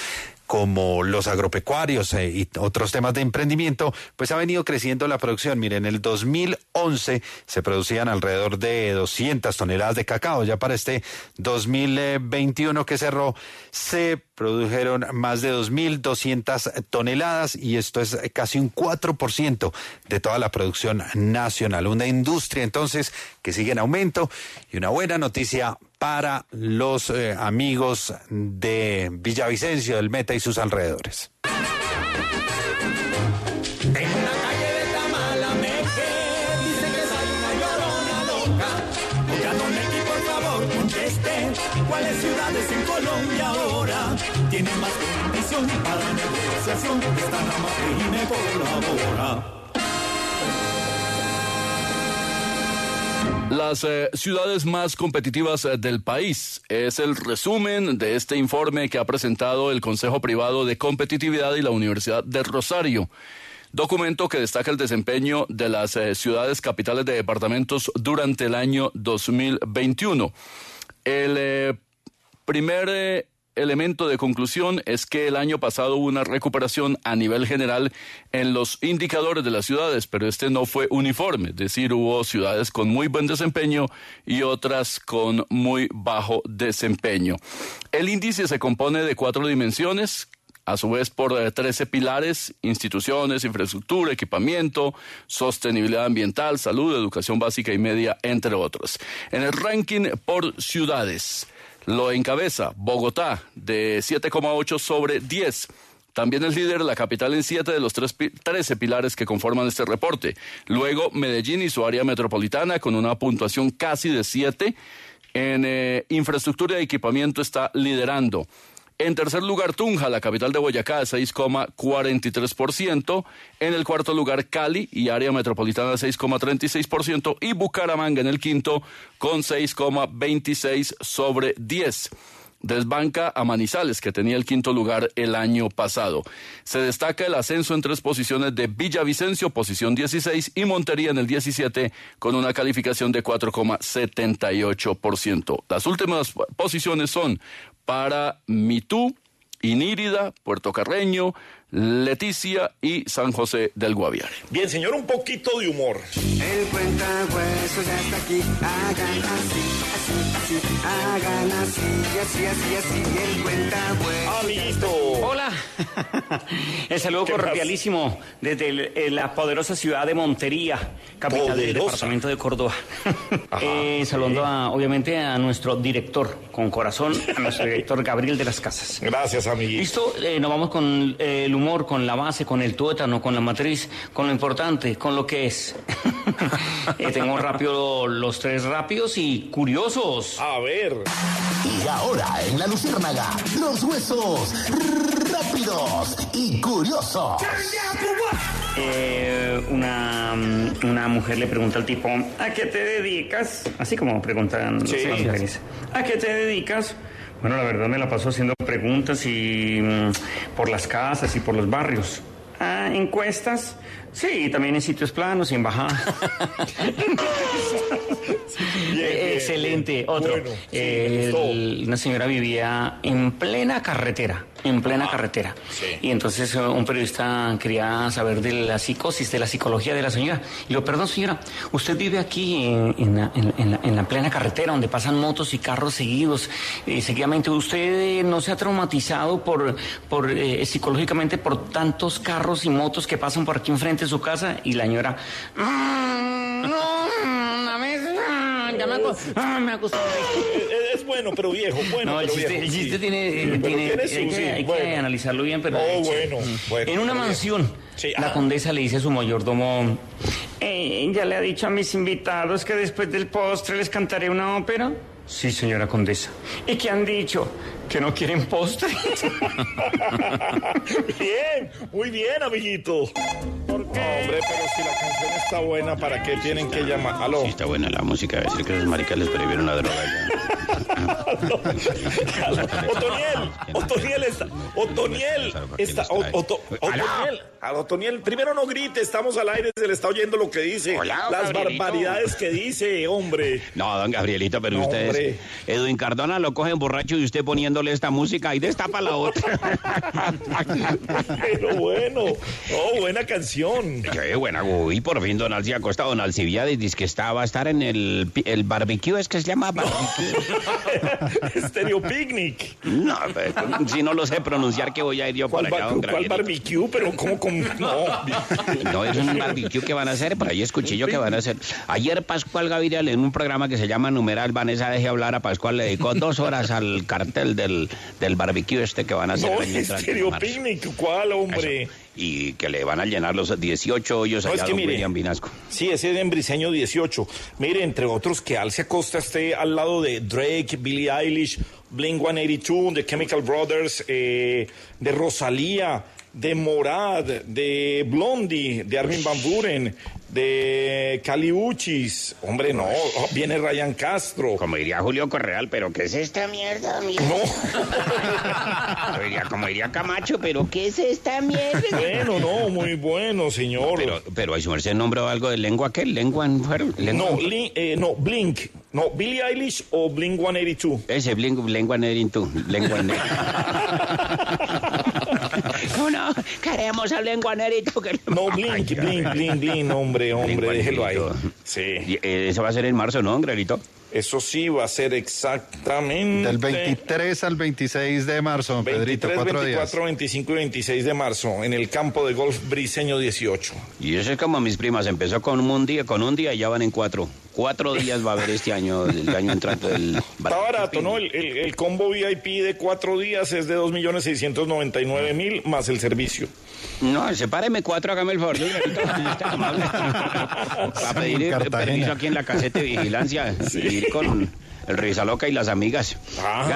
como los agropecuarios eh, y otros temas de emprendimiento, pues ha venido creciendo la producción. Miren, en el 2011 se producían alrededor de 200 toneladas de cacao. Ya para este 2021 que cerró, se produjeron más de 2.200 toneladas y esto es casi un 4% de toda la producción nacional. Una industria entonces que sigue en aumento y una buena noticia para los eh, amigos de Villavicencio, del Meta y sus alrededores. ¿Cuáles ciudades en Colombia ahora tienen más condición para negociación? Y me colabora. Las eh, ciudades más competitivas eh, del país es el resumen de este informe que ha presentado el Consejo Privado de Competitividad y la Universidad de Rosario. documento que destaca el desempeño de las eh, ciudades capitales de departamentos durante el año 2021. El eh, primer eh, elemento de conclusión es que el año pasado hubo una recuperación a nivel general en los indicadores de las ciudades, pero este no fue uniforme, es decir, hubo ciudades con muy buen desempeño y otras con muy bajo desempeño. El índice se compone de cuatro dimensiones a su vez por eh, 13 pilares, instituciones, infraestructura, equipamiento, sostenibilidad ambiental, salud, educación básica y media, entre otros. En el ranking por ciudades, lo encabeza Bogotá de 7,8 sobre 10. También es líder la capital en siete de los tres pi- 13 pilares que conforman este reporte. Luego Medellín y su área metropolitana con una puntuación casi de 7. En eh, infraestructura y equipamiento está liderando. En tercer lugar, Tunja, la capital de Boyacá, 6,43%. En el cuarto lugar, Cali y área metropolitana, 6,36%. Y Bucaramanga en el quinto, con 6,26 sobre 10 desbanca a Manizales, que tenía el quinto lugar el año pasado. Se destaca el ascenso en tres posiciones de Villavicencio, posición 16, y Montería en el 17, con una calificación de 4,78%. Las últimas posiciones son para Mitú, Inírida, Puerto Carreño, Leticia y San José del Guaviare. Bien, señor, un poquito de humor. El cuentahuesos ya está aquí. Hagan así, así, así. Hagan así, así, así, así. El cuentahuesos. Amiguito. Hola. El saludo cordialísimo desde el- eh, la poderosa ciudad de Montería, capital del departamento de Córdoba. Eh, saludando a, obviamente a nuestro director con corazón, a nuestro director Gabriel de las Casas. Gracias, amiguito. Listo, eh, nos vamos con eh, el humor, con la base, con el tuétano, con la matriz, con lo importante, con lo que es. Eh, tengo rápido los tres rápidos y curiosos. A ver. Y ahora en la Luciérnaga, los huesos rápidos y curiosos. Eh, una, una mujer le pregunta al tipo, ¿a qué te dedicas? Así como preguntan Sí. las mujeres. ¿A qué te dedicas? Bueno, la verdad me la paso haciendo preguntas y mm, por las casas y por los barrios. Ah, ¿encuestas? Sí, también en sitios planos y en bajadas. Eh, Excelente. Otro. Bueno, Eh, el- una señora vivía en plena carretera, en plena carretera. Y entonces eh, un periodista quería saber de la psicosis, de la psicología de la señora. Y yo, perdón señora, usted vive aquí en, en la, en- en la- en la plena carretera donde pasan motos y carros seguidos, eh, seguidamente. ¿Usted eh, no se ha traumatizado por, por eh, psicológicamente por tantos carros y motos que pasan por aquí enfrente de su casa? Y la señora, "Mm, no, una vez, ah, ya me, aco- ah, me acostumbré. Es, es bueno, pero viejo. Bueno, No, el chiste, viejo, el chiste sí. tiene, Sí, eh, tiene- hay, que, sí, hay que bueno. analizarlo bien, pero... Oh, bueno, bueno, En una mansión, la ah. condesa le dice a su mayordomo, "Eh, ¿ya le ha dicho a mis invitados que después del postre les cantaré una ópera? Sí, señora condesa. ¿Y qué han dicho? ¿Que no quieren postre? Bien, muy bien, amiguito. ¿Por qué? Hombre, pero si la canción está buena, ¿para qué tienen que llamar? Aló. Sí, está buena la música. Debe ser que los maricas les prohibieron la droga Otoniel, Otoniel está, Otoniel está, Otoniel, Otoniel, primero no grite, estamos al aire, se le está oyendo lo que dice, Hola, las Gabrielito. barbaridades que dice, hombre. No, don Gabrielito, pero No, ustedes. hombre. Edwin Cardona lo cogen borracho y usted esta música y destapa la otra. Pero bueno, oh, buena canción. Qué buena, uy, por fin Don Alci Acosta, Don Alcibiades, dice que estaba a estar en el, el barbecue, es que se llama barbecue. Stereo Picnic. No, pues, si no lo sé pronunciar, que voy a ir yo ¿Cuál, allá, don cuál barbecue? Pero ¿cómo con no? No, es un barbecue que van a hacer, por ahí escuché yo que van a hacer. Ayer Pascual Gaviria en un programa que se llama Numeral Vanessa deje hablar a Pascual, le dedicó dos horas al cartel del, del barbecue este que van a hacer. No, el marzo. Picnic, ¿cuál, hombre? Y que le van a llenar los 18 hoyos No, allá es que mire, William Vinasco. Sí, ese es en Briseño 18. Mire, entre otros, que Alce Acosta esté al lado de Drake, Billie Eilish, Blink 182, The Chemical Brothers, eh, de Rosalía, de Morad, de Blondie, de Armin Van Buren, de Caliuchis. Hombre, no, oh, viene Ryan Castro. Como diría Julio Correal, pero ¿qué es esta mierda, amigo? No. Como diría, como diría Camacho, pero ¿qué es esta mierda? Bueno, no, muy bueno, señor. Pero, pero, ¿y su merced nombró algo de lengua qué? ¿Lengua en. No, li- eh, no, Blink. No, Billie Eilish o Blink 182. Ese Blink, lengua tú, lengua No, no, queremos a lengua nerito. Que... No, Blink, Blink, Blink, Blink, hombre, hombre, déjelo ahí. Sí. Y, eh, Eso va a ser en marzo, ¿no, Grelito? Eso sí va a ser exactamente. Del 23 al 26 de marzo, Pedrito, 23, cuatro 24, días. 25 y 26 de marzo en el campo de golf Briseño 18. Y eso es como mis primas, empezó con un día, con un día y ya van en cuatro. Cuatro días va a haber este año, el año entrante del... Está barato, ¿no? El, el- el combo VIP de cuatro días es de 2.699.000 más el servicio. No, sepáreme cuatro, hágame el favor. yo, Grelito, está amable. Para pedir permiso aquí en la caseta de vigilancia, y con el Risa Loca y las amigas. Ah,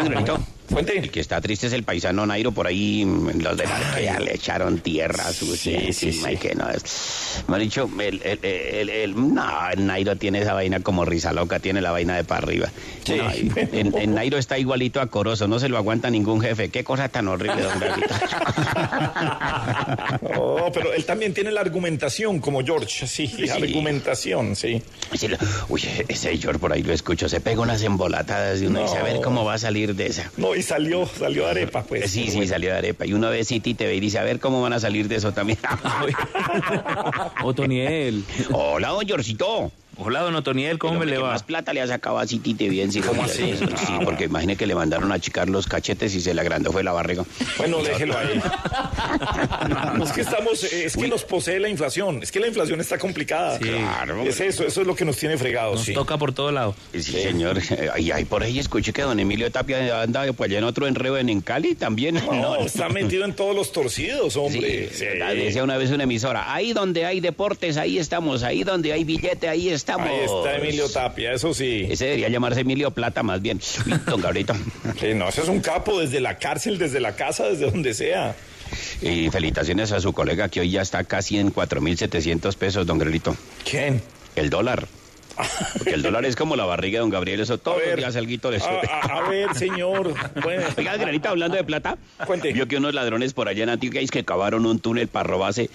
Fuente. El que está triste es el paisano Nairo por ahí, los de la que ya le echaron tierra sucia Sí, sí, y sí. que no es. Me ha dicho, el, el, el, el- no, Nairo tiene esa vaina como risa loca, tiene la vaina de para arriba. Sí. No, y en, en Nairo está igualito a Corozo, no se lo aguanta ningún jefe. Qué cosa tan horrible, don Gravito. Oh, pero él también tiene la argumentación como George, sí, argumentación, sí. Sí, lo- Uy, ese George por ahí lo escucho, se pega unas embolatadas y uno dice, a ver cómo va a salir de esa. No, y salió, salió de arepa, pues. Sí, sí, salió de arepa. Y uno ve City TV y dice, a ver cómo van a salir de eso también. Otoniel. Hola, don Georgito. Hola, don Otoniel, ¿cómo me le va? más plata le ha sacado a City TV en ¿Cómo así? Sí, porque imagine que le mandaron a achicar los cachetes y se le agrandó fue la barriga. Bueno, déjelo ahí. es que estamos, eh, es que nos posee la inflación. Es que la inflación está complicada. Sí. Claro. Es eso, eso es lo que nos tiene fregados. Nos sí. toca por todo lado. Sí, señor. Ay, ay, por ahí escuché que don Emilio Tapia anda pues allá en otro enredo en, en Cali también. No, está metido en todos los torcidos, Sí, hombre. Sí. decía una vez una emisora, ahí donde hay deportes, ahí estamos, ahí donde hay billete, ahí estamos. Ahí está Emilio Tapia, eso sí. Ese debería llamarse Emilio Plata más bien. Don Gabrito. Sí, no, ese es un capo desde la cárcel, desde la casa, desde donde sea. Y felicitaciones a su colega que hoy ya está casi en 4.700 pesos, don Gabrielito. ¿Quién? El dólar. Porque el dólar es como la barriga de don Gabriel, eso todos ver. los días alguito le A, sube. a- a ver, señor. Bueno, Oiga, Granita, hablando de plata, Cuente. vio que unos ladrones por allá en Antioquia es que cavaron un túnel para robarse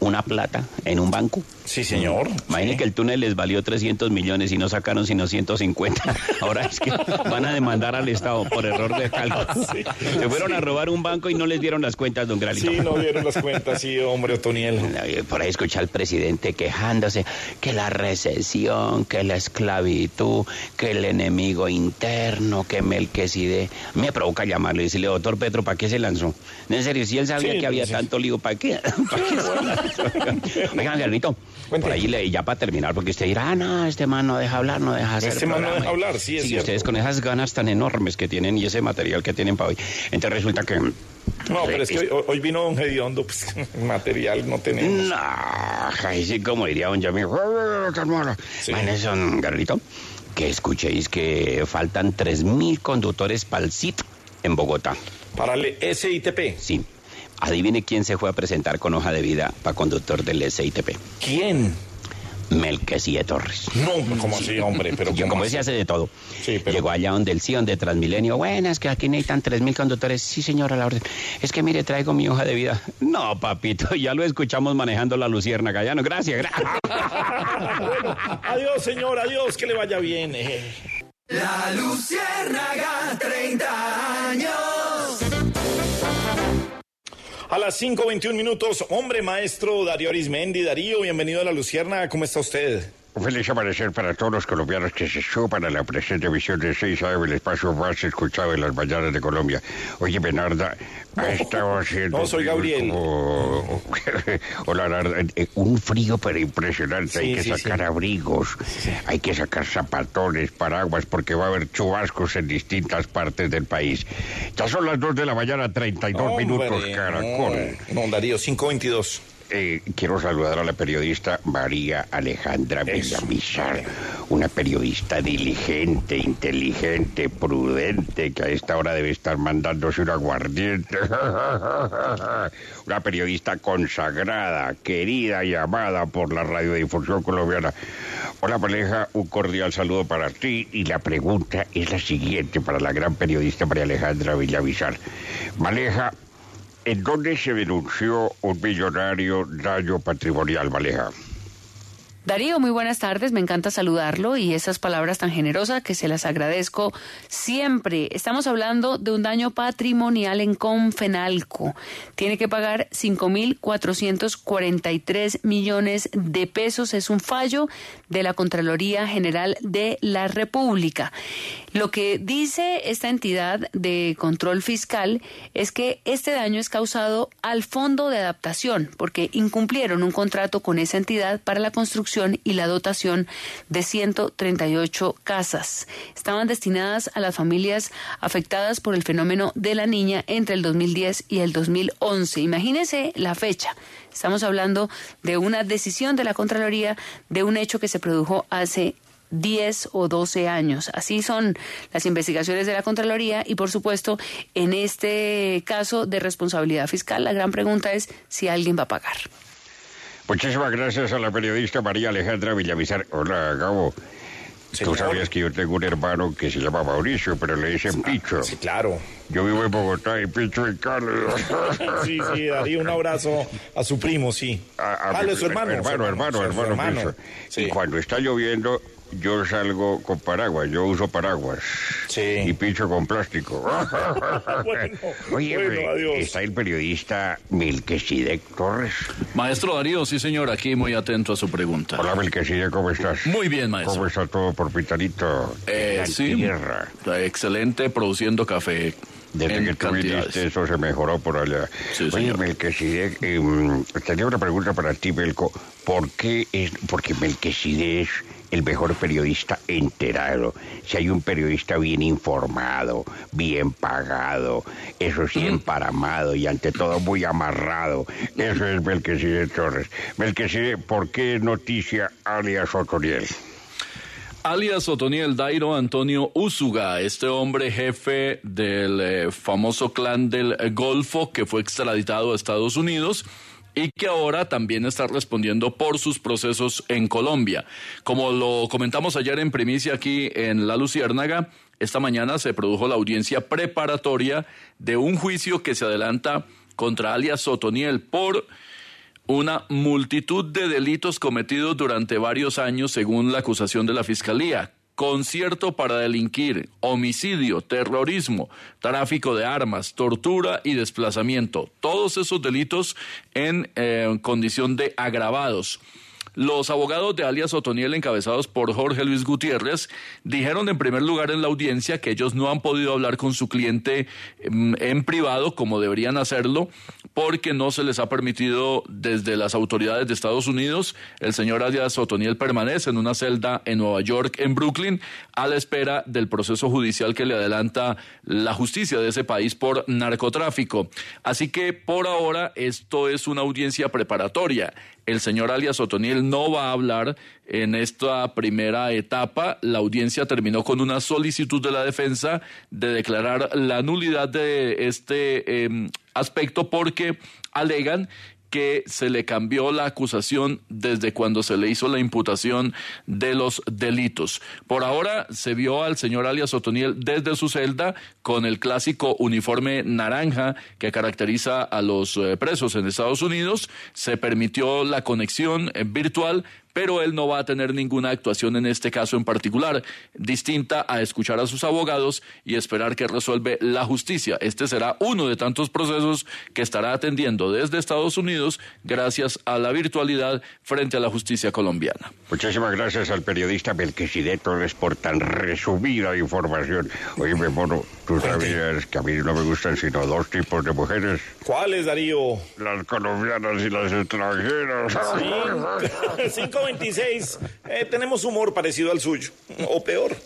una plata en un banco. sí, señor. Imaginen que el túnel les valió 300 millones y no sacaron sino 150. Ahora es que van a demandar al Estado por error de cálculo. Sí. Se fueron a robar un banco y no les dieron las cuentas, don Granito. Sí, no vieron las cuentas, sí, hombre, Otoniel. Por ahí escuché al presidente quejándose que la recesión, que la esclavitud, que el enemigo interno, que Melquisede. Me provoca llamarle y decirle, doctor Petro, ¿para qué se lanzó? En serio, si él sabía Sí, que había sí. tanto lío, ¿para qué? ¿Para qué se lanzó? Oigan, Cuente. por ahí le, ya para terminar, porque usted dirá, ah, no, este man no deja hablar, no deja hacer Este man no programa". deja hablar, sí, es Sí, cierto. ustedes con esas ganas tan enormes que tienen y ese material que tienen para hoy. Entonces resulta que... No, pero es que hoy, hoy vino Don Gediondo, pues material no tenemos. No, ahí sí, como diría don Jamil. Sí. Bueno, son, Garlito, que escuchéis que faltan 3.000 conductores para el CIT en Bogotá. Para el SITP. Sí. Adivine quién se fue a presentar con hoja de vida para conductor del SITP. ¿Quién? Melquisede Torres. No, como así, hombre, pero Yo, ¿cómo como así? ese hace de todo. Sí, pero- Llegó allá donde el Sion de Transmilenio. Buenas, que aquí necesitan 3.000 conductores. Sí, señora, la orden. Es que mire, traigo mi hoja de vida. No, papito, ya lo escuchamos manejando la lucierna, Gallano. Gracias, gracias. Bueno, adiós, señor, adiós, que le vaya bien. eh. La Luciérnaga, 30 años. A las 5.21 minutos, hombre maestro Darío Arismendi. Darío, bienvenido a La Lucierna. ¿Cómo está usted? Un feliz amanecer para todos los colombianos que se suban a la presente emisión de 6 AM, el espacio más escuchado en las mañanas de Colombia. Oye, Bernarda, ha estado haciendo... no, soy Gabriel. como- Hola, Narda. Eh, Un frío pero impresionante. hay Sí, que sí, sacar sí. abrigos, hay que sacar zapatones, paraguas, porque va a haber chubascos en distintas partes del país. Ya son las 2 de la mañana, 32 minutos, Hombre, caracol. No, no, Darío, 5.22. eh, quiero saludar a la periodista María Alejandra Villamizar, una periodista diligente, inteligente, prudente, que a esta hora debe estar mandándose un aguardiente. una periodista consagrada, querida y amada por la radiodifusión colombiana. Hola, pareja, un cordial saludo para ti y la pregunta es la siguiente para la gran periodista María Alejandra Villamizar. Maleja, ¿en dónde se denunció un millonario daño patrimonial, Maleja? Darío, muy buenas tardes, me encanta saludarlo y esas palabras tan generosas que se las agradezco siempre. Estamos hablando de un daño patrimonial en Confenalco. Tiene que pagar 5.443 millones de pesos. Es un fallo de la Contraloría General de la República. Lo que dice esta entidad de control fiscal es que este daño es causado al fondo de adaptación porque incumplieron un contrato con esa entidad para la construcción y la dotación de 138 casas. Estaban destinadas a las familias afectadas por el fenómeno de la niña entre el 2010 y el 2011. Imagínense la fecha. Estamos hablando de una decisión de la Contraloría de un hecho que se produjo hace 10 o 12 años. Así son las investigaciones de la Contraloría y, por supuesto, en este caso de responsabilidad fiscal, la gran pregunta es si alguien va a pagar. Muchísimas gracias a la periodista María Alejandra Villamizar. Hola, Gabo. Tú sabías que yo tengo un hermano que se llama Mauricio, pero le dicen Picho. Sí, claro. Yo vivo en Bogotá y Picho en Cali. sí, sí, daría un abrazo a su primo, sí. A, Dale, su hermano. Hermano, hermano, hermano, hermano. Sí. Y cuando está lloviendo, yo salgo con paraguas, yo uso paraguas. Sí. Y pincho con plástico. bueno, Oye, bueno, adiós. está el periodista Melquisedec Torres. Maestro Darío, sí señor, aquí muy atento a su pregunta. Hola, Melquisedec, ¿cómo estás? Muy bien, maestro. ¿Cómo está todo por Pitalito? Eh, En sí, tierra. excelente produciendo café. Desde en que tú cantidades. viniste, eso se mejoró por allá. Sí, Oye. Melquisedec, eh, tenía una pregunta para ti, Belco. ¿Por qué es, porque Melquisedec es el mejor periodista enterado? Si hay un periodista bien informado, bien pagado, eso sí, emparamado y ante todo muy amarrado, eso es Melquisedec Torres. Melquisedec, ¿por qué noticia alias Otoniel? alias Otoniel Dairo Antonio Úsuga, este hombre jefe del eh, famoso clan del Golfo que fue extraditado a Estados Unidos y que ahora también está respondiendo por sus procesos en Colombia. Como lo comentamos ayer en primicia aquí en La Luciérnaga, esta mañana se produjo la audiencia preparatoria de un juicio que se adelanta contra alias Otoniel por una multitud de delitos cometidos durante varios años según la acusación de la Fiscalía. Concierto para delinquir, homicidio, terrorismo, tráfico de armas, tortura y desplazamiento. Todos esos delitos en eh, condición de agravados. Los abogados de alias Otoniel, encabezados por Jorge Luis Gutiérrez, dijeron en primer lugar en la audiencia que ellos no han podido hablar con su cliente em, en privado como deberían hacerlo, porque no se les ha permitido desde las autoridades de Estados Unidos. El señor alias Otoniel permanece en una celda en Nueva York, en Brooklyn, a la espera del proceso judicial que le adelanta la justicia de ese país por narcotráfico. Así que por ahora esto es una audiencia preparatoria. El señor alias Otoniel no va a hablar en esta primera etapa. La audiencia terminó con una solicitud de la defensa de declarar la nulidad de este eh, aspecto porque alegan que se le cambió la acusación desde cuando se le hizo la imputación de los delitos. Por ahora se vio al señor alias Otoniel desde su celda con el clásico uniforme naranja que caracteriza a los eh, presos en Estados Unidos. Se permitió la conexión eh, virtual pero él no va a tener ninguna actuación en este caso en particular, distinta a escuchar a sus abogados y esperar que resuelve la justicia. Este será uno de tantos procesos que estará atendiendo desde Estados Unidos gracias a la virtualidad frente a la justicia colombiana. Muchísimas gracias al periodista Melquisedec Torres por tan resumida información. Oye, mono, tú sabías que a mí no me gustan sino dos tipos de mujeres. ¿Cuáles, Darío? Las colombianas y las extranjeras. Sí, 526. Eh, tenemos humor parecido al suyo. O peor.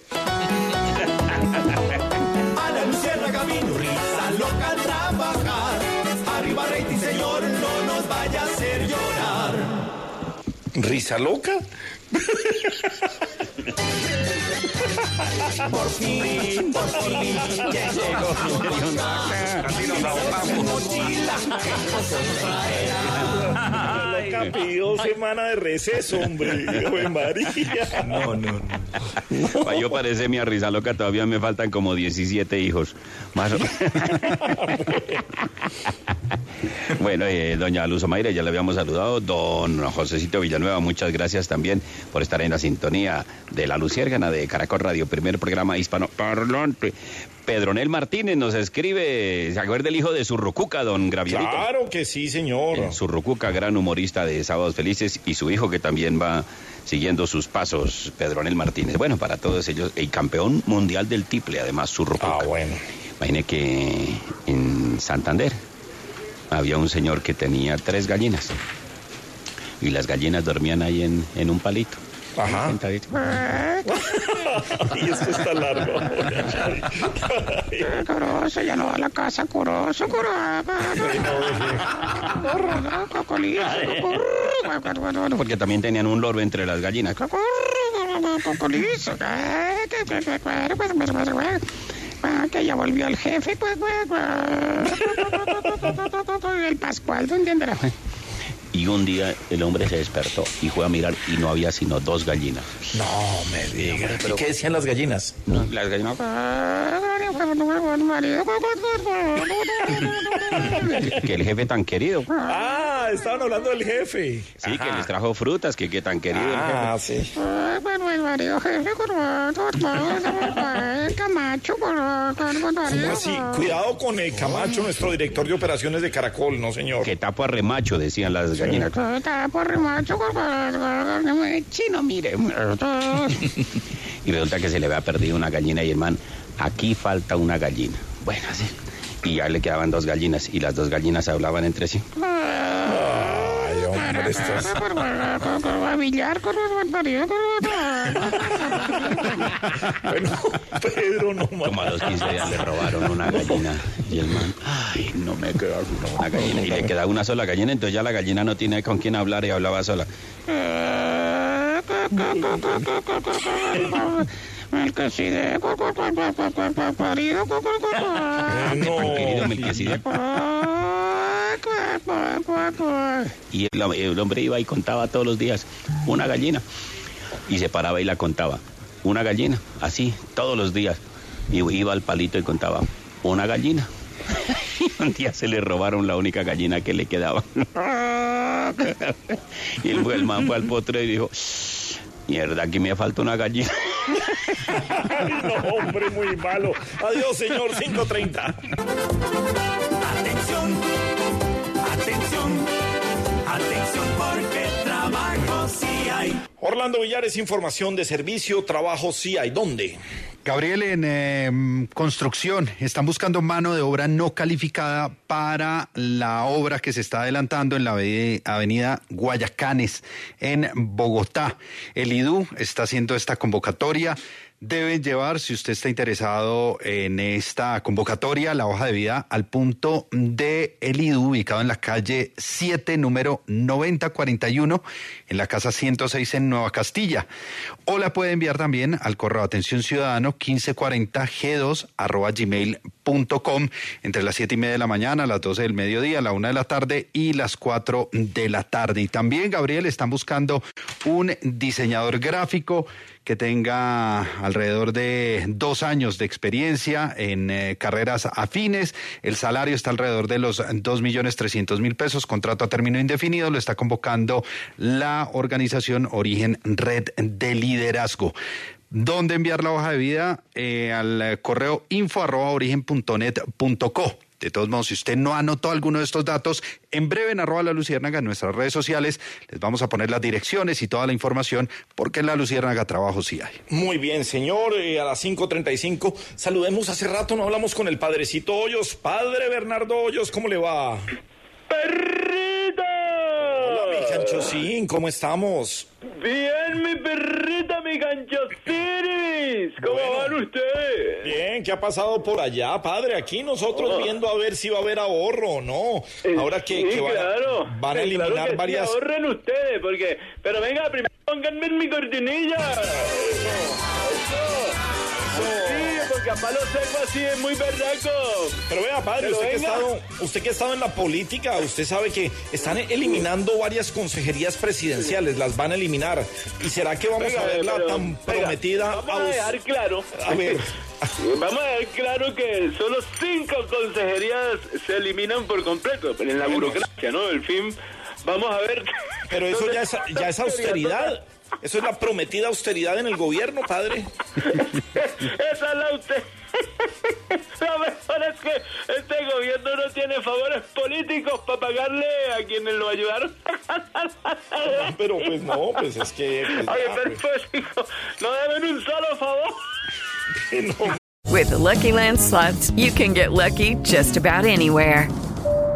A la Luciérnaga camino, risa loca trabajar. Arriba rating, señor, no nos vaya a hacer llorar. ¿Risa loca? Por fin, por fin, ya llegó. Así nos ahogamos. Loca pidió semana de receso, hombre. María. No, no, no. Pa' yo parece mi risa loca, todavía me faltan como 17 hijos. Más o- Bueno, eh, doña Luz Mayre, ya le habíamos saludado. Don Josecito Villanueva, muchas gracias también por estar en la sintonía de la Luciérgana de Caracol Radio, primer programa hispano parlante. Pedronel Martínez nos escribe, ¿se acuerda el hijo de Surrucuca, don Gravierito? Claro que sí, señor. Surrucuca, gran humorista de Sábados Felices, y su hijo que también va siguiendo sus pasos, Pedronel Martínez. Bueno, para todos ellos, el campeón mundial del tiple, además, Surrucuca. Ah, bueno. Imagine que en Santander había un señor que tenía tres gallinas, y las gallinas dormían ahí en, en un palito. Ajá. Sentadito. y esto está largo. Corozo, ya no va a la casa, corozo, corozo. Porque también tenían un loro entre las gallinas. Ah, que ya volvió el jefe. El Pascual, ¿tú entenderás? Y un día el hombre se despertó y fue a mirar y no había sino dos gallinas. No me diga. ¿Y qué decían las gallinas? No, las gallinas. que el jefe tan querido. Ah, estaban hablando del jefe. Sí, que les trajo frutas, que qué tan querido. Ah, sí. El marido jefe, Camacho, ¿Cómo así? Cuidado con el Camacho, nuestro director de operaciones de Caracol, no señor. Que tapo a remacho, decían las gallinas. Chino, mire. Y resulta que se le había perdido una gallina y el man, aquí falta una gallina. Bueno, así. Y ya le quedaban dos gallinas y las dos gallinas hablaban entre sí. Estos... Marido, Bueno, Pedro, no Como a los 15 días le robaron una gallina y el man, ay, no me queda una gallina. Y le queda una sola gallina, entonces ya la gallina no tiene con quién hablar y hablaba sola. Melquisede, querido. Y el, hombre iba y contaba todos los días una gallina. Y se paraba y la contaba. Una gallina, así, todos los días. Y iba al palito y contaba una gallina. Y un día se le robaron la única gallina que le quedaba. y el, el man fue al potro y dijo, mierda, aquí me falta una gallina. Hombre, muy malo. Adiós, señor, 530. Orlando Villares, información de servicio, trabajo sí hay. ¿Dónde? Gabriel, en eh, construcción están buscando mano de obra no calificada para la obra que se está adelantando en la ave- avenida Guayacanes, en Bogotá. El IDU está haciendo esta convocatoria. Deben llevar, si usted está interesado en esta convocatoria, la hoja de vida al punto de el IDU, ubicado en la calle 7, número 9041, en la casa 106 en Nueva Castilla. O la puede enviar también al correo atención ciudadano 1540g2 arroba gmail.com entre las 7 y media de la mañana, las 12 del mediodía, la 1 de la tarde y las 4 de la tarde. Y también, Gabriel, están buscando un diseñador gráfico que tenga alrededor de dos años de experiencia en eh, carreras afines. El salario está alrededor de los dos millones trescientos mil pesos, contrato a término indefinido. Lo está convocando la organización Origen Red de Liderazgo. ¿Dónde enviar la hoja de vida? Eh, al correo info arroba. De todos modos, si usted no anotó alguno de estos datos, en breve en arroba la luciérnaga en nuestras redes sociales les vamos a poner las direcciones y toda la información porque en la luciérnaga trabajo sí hay. Muy bien, señor. eh, a las 5.35 saludemos. Hace rato no hablamos con el padrecito Hoyos. Padre Bernardo Hoyos, ¿cómo le va? ¡Perrito! Hola, mi canchocín, ¿cómo estamos? Bien, mi perrita, mi ganchostiri. país? ¿Cómo van ustedes? Bien, ¿qué ha pasado por allá, padre? Aquí nosotros Oh. viendo a ver si va a haber ahorro o no. Ahora que, sí, que van, a- claro. van a Sí, eliminar claro que sí, varias... ahorren ustedes, porque... Pero venga, primero pónganme en mi cortinilla. Porque a palo seco así es muy berraco. Pero vea, padre, Pero usted que, ha estado, usted que ha estado en la política, usted sabe que están eliminando varias consejerías presidenciales, las van a eliminar. ¿Y será que vamos Venga, a ver la pero, tan venga, prometida... Vamos a aus- dejar claro. A ver. Vamos a dejar claro que solo cinco consejerías se eliminan por completo en la burocracia, ¿no? El fin, vamos a ver. Pero eso ¿Dónde ya es, ya es austeridad. Eso es la prometida austeridad en el gobierno, padre. Esa es la usted. Lo mejor es que este gobierno no tiene favores políticos para pagarle a quienes lo ayudaron. Pero pues no, pues es que... pues, Oye, ya, pero pues, hijo, no deben un solo favor. With the Lucky Land slots, you can get lucky just about anywhere.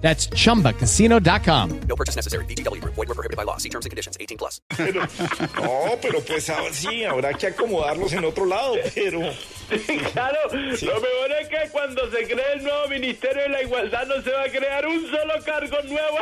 That's chumbacasino.com. No purchase necessary. VGW Group. Void were prohibited by law. See terms and conditions. 18 plus. Pero, no, pero pues ah, sí, habrá que acomodarlos en otro lado, pero... Claro, lo mejor es que cuando se cree el nuevo Ministerio de la Igualdad no se va a crear un solo cargo nuevo.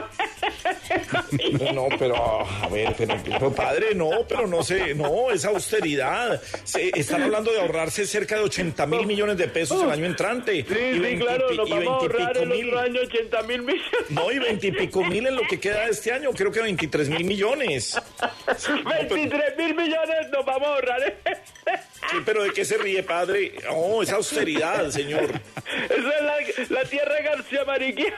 No, pero a ver, pero, pero, padre, no, pero no sé, no, es austeridad. Se, están hablando de ahorrarse cerca de 80 mil millones de pesos el año entrante. Sí, y sí, 20 claro, y nos vamos a 20 y ahorrar el mil. otro año 80 mil millones. No, y 20 y pico mil en lo que queda de este año, creo que 23 mil millones. 23 mil millones nos vamos a ahorrar. Sí, pero ¿de qué se ríe, padre? No, es austeridad, señor. Eso es la, la tierra García Mariquía.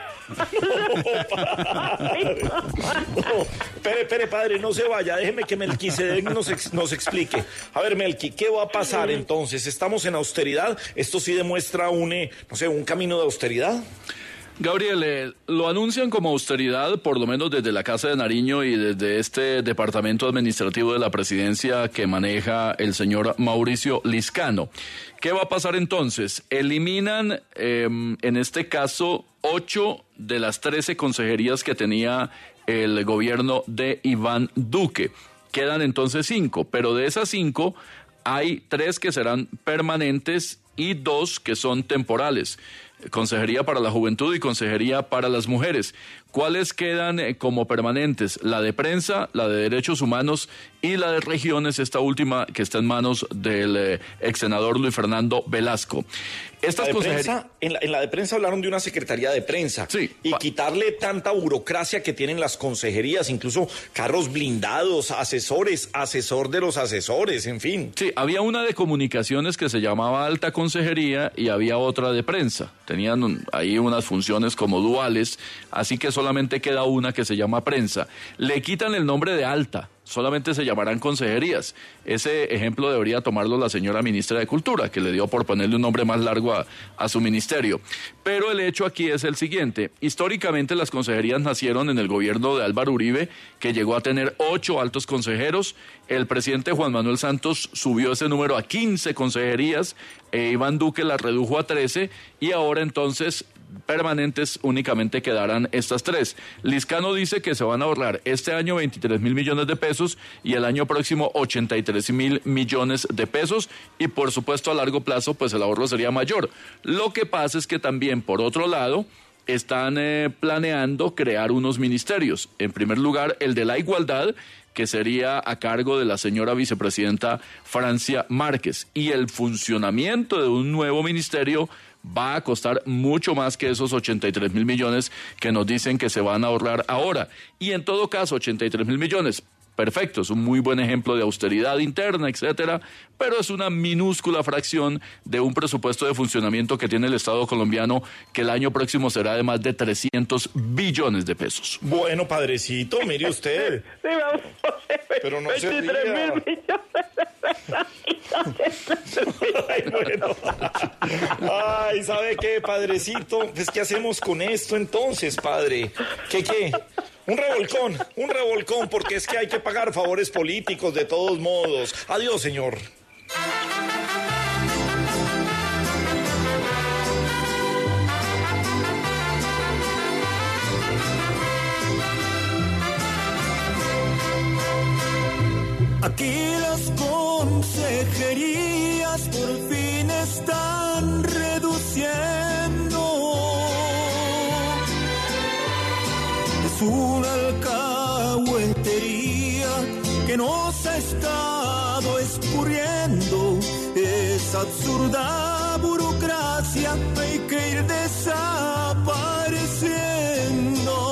No, espere, espere, padre, no se vaya. Déjeme que Melquisedec nos, ex- nos explique. A ver, Melqui, ¿qué va a pasar entonces? ¿Estamos en austeridad? ¿Esto sí demuestra un, eh, no sé, un camino de austeridad? Gabriel, eh, lo anuncian como austeridad, por lo menos desde la Casa de Nariño y desde este departamento administrativo de la presidencia que maneja el señor Mauricio Liscano. ¿Qué va a pasar entonces? Eliminan, eh, en este caso, ocho de las trece consejerías que tenía el gobierno de Iván Duque. Quedan entonces cinco, pero de esas cinco hay tres que serán permanentes y dos que son temporales. Consejería para la Juventud y Consejería para las Mujeres. ¿Cuáles quedan eh, como permanentes? La de prensa, la de derechos humanos y la de regiones, esta última que está en manos del eh, ex senador Luis Fernando Velasco. Estas consejerías... prensa, en, la, en la de prensa hablaron de una secretaría de prensa. Y quitarle tanta burocracia que tienen las consejerías, incluso carros blindados, asesores, asesor de los asesores, en fin. Sí, había una de comunicaciones que se llamaba alta consejería y había otra de prensa. Tenían un- ahí unas funciones como duales, así que solamente queda una que se llama prensa. Le quitan el nombre de alta, solamente se llamarán consejerías. Ese ejemplo debería tomarlo la señora ministra de Cultura, que le dio por ponerle un nombre más largo a, a su ministerio. Pero el hecho aquí es el siguiente. Históricamente las consejerías nacieron en el gobierno de Álvaro Uribe, que llegó a tener ocho altos consejeros. El presidente Juan Manuel Santos subió ese número a 15 consejerías, e Iván Duque la redujo a 13 y ahora entonces permanentes únicamente quedarán estas tres. Liscano dice que se van a ahorrar este año 23 mil millones de pesos y el año próximo 83 mil millones de pesos y por supuesto a largo plazo pues el ahorro sería mayor. Lo que pasa es que también por otro lado están eh, planeando crear unos ministerios. En primer lugar, el de la igualdad, que sería a cargo de la señora vicepresidenta Francia Márquez, y el funcionamiento de un nuevo ministerio va a costar mucho más que esos 83 mil millones que nos dicen que se van a ahorrar ahora. Y en todo caso, 83 mil millones perfecto, es un muy buen ejemplo de austeridad interna, etcétera, pero es una minúscula fracción de un presupuesto de funcionamiento que tiene el Estado colombiano que el año próximo será de más de 300 billones de pesos. Bueno, padrecito, mire usted. Sí, vamos, Pero no se 23 ría. mil millones. Ay, bueno. Ay, ¿sabe qué, padrecito? Pues, ¿qué hacemos con esto entonces, padre? ¿Qué, qué? Un revolcón, un revolcón, porque es que hay que pagar favores políticos de todos modos. Adiós, señor. Aquí las consejerías por fin están reduciendo. Una alcahuetería que nos ha estado escurriendo. Esa absurda burocracia hay que ir desapareciendo.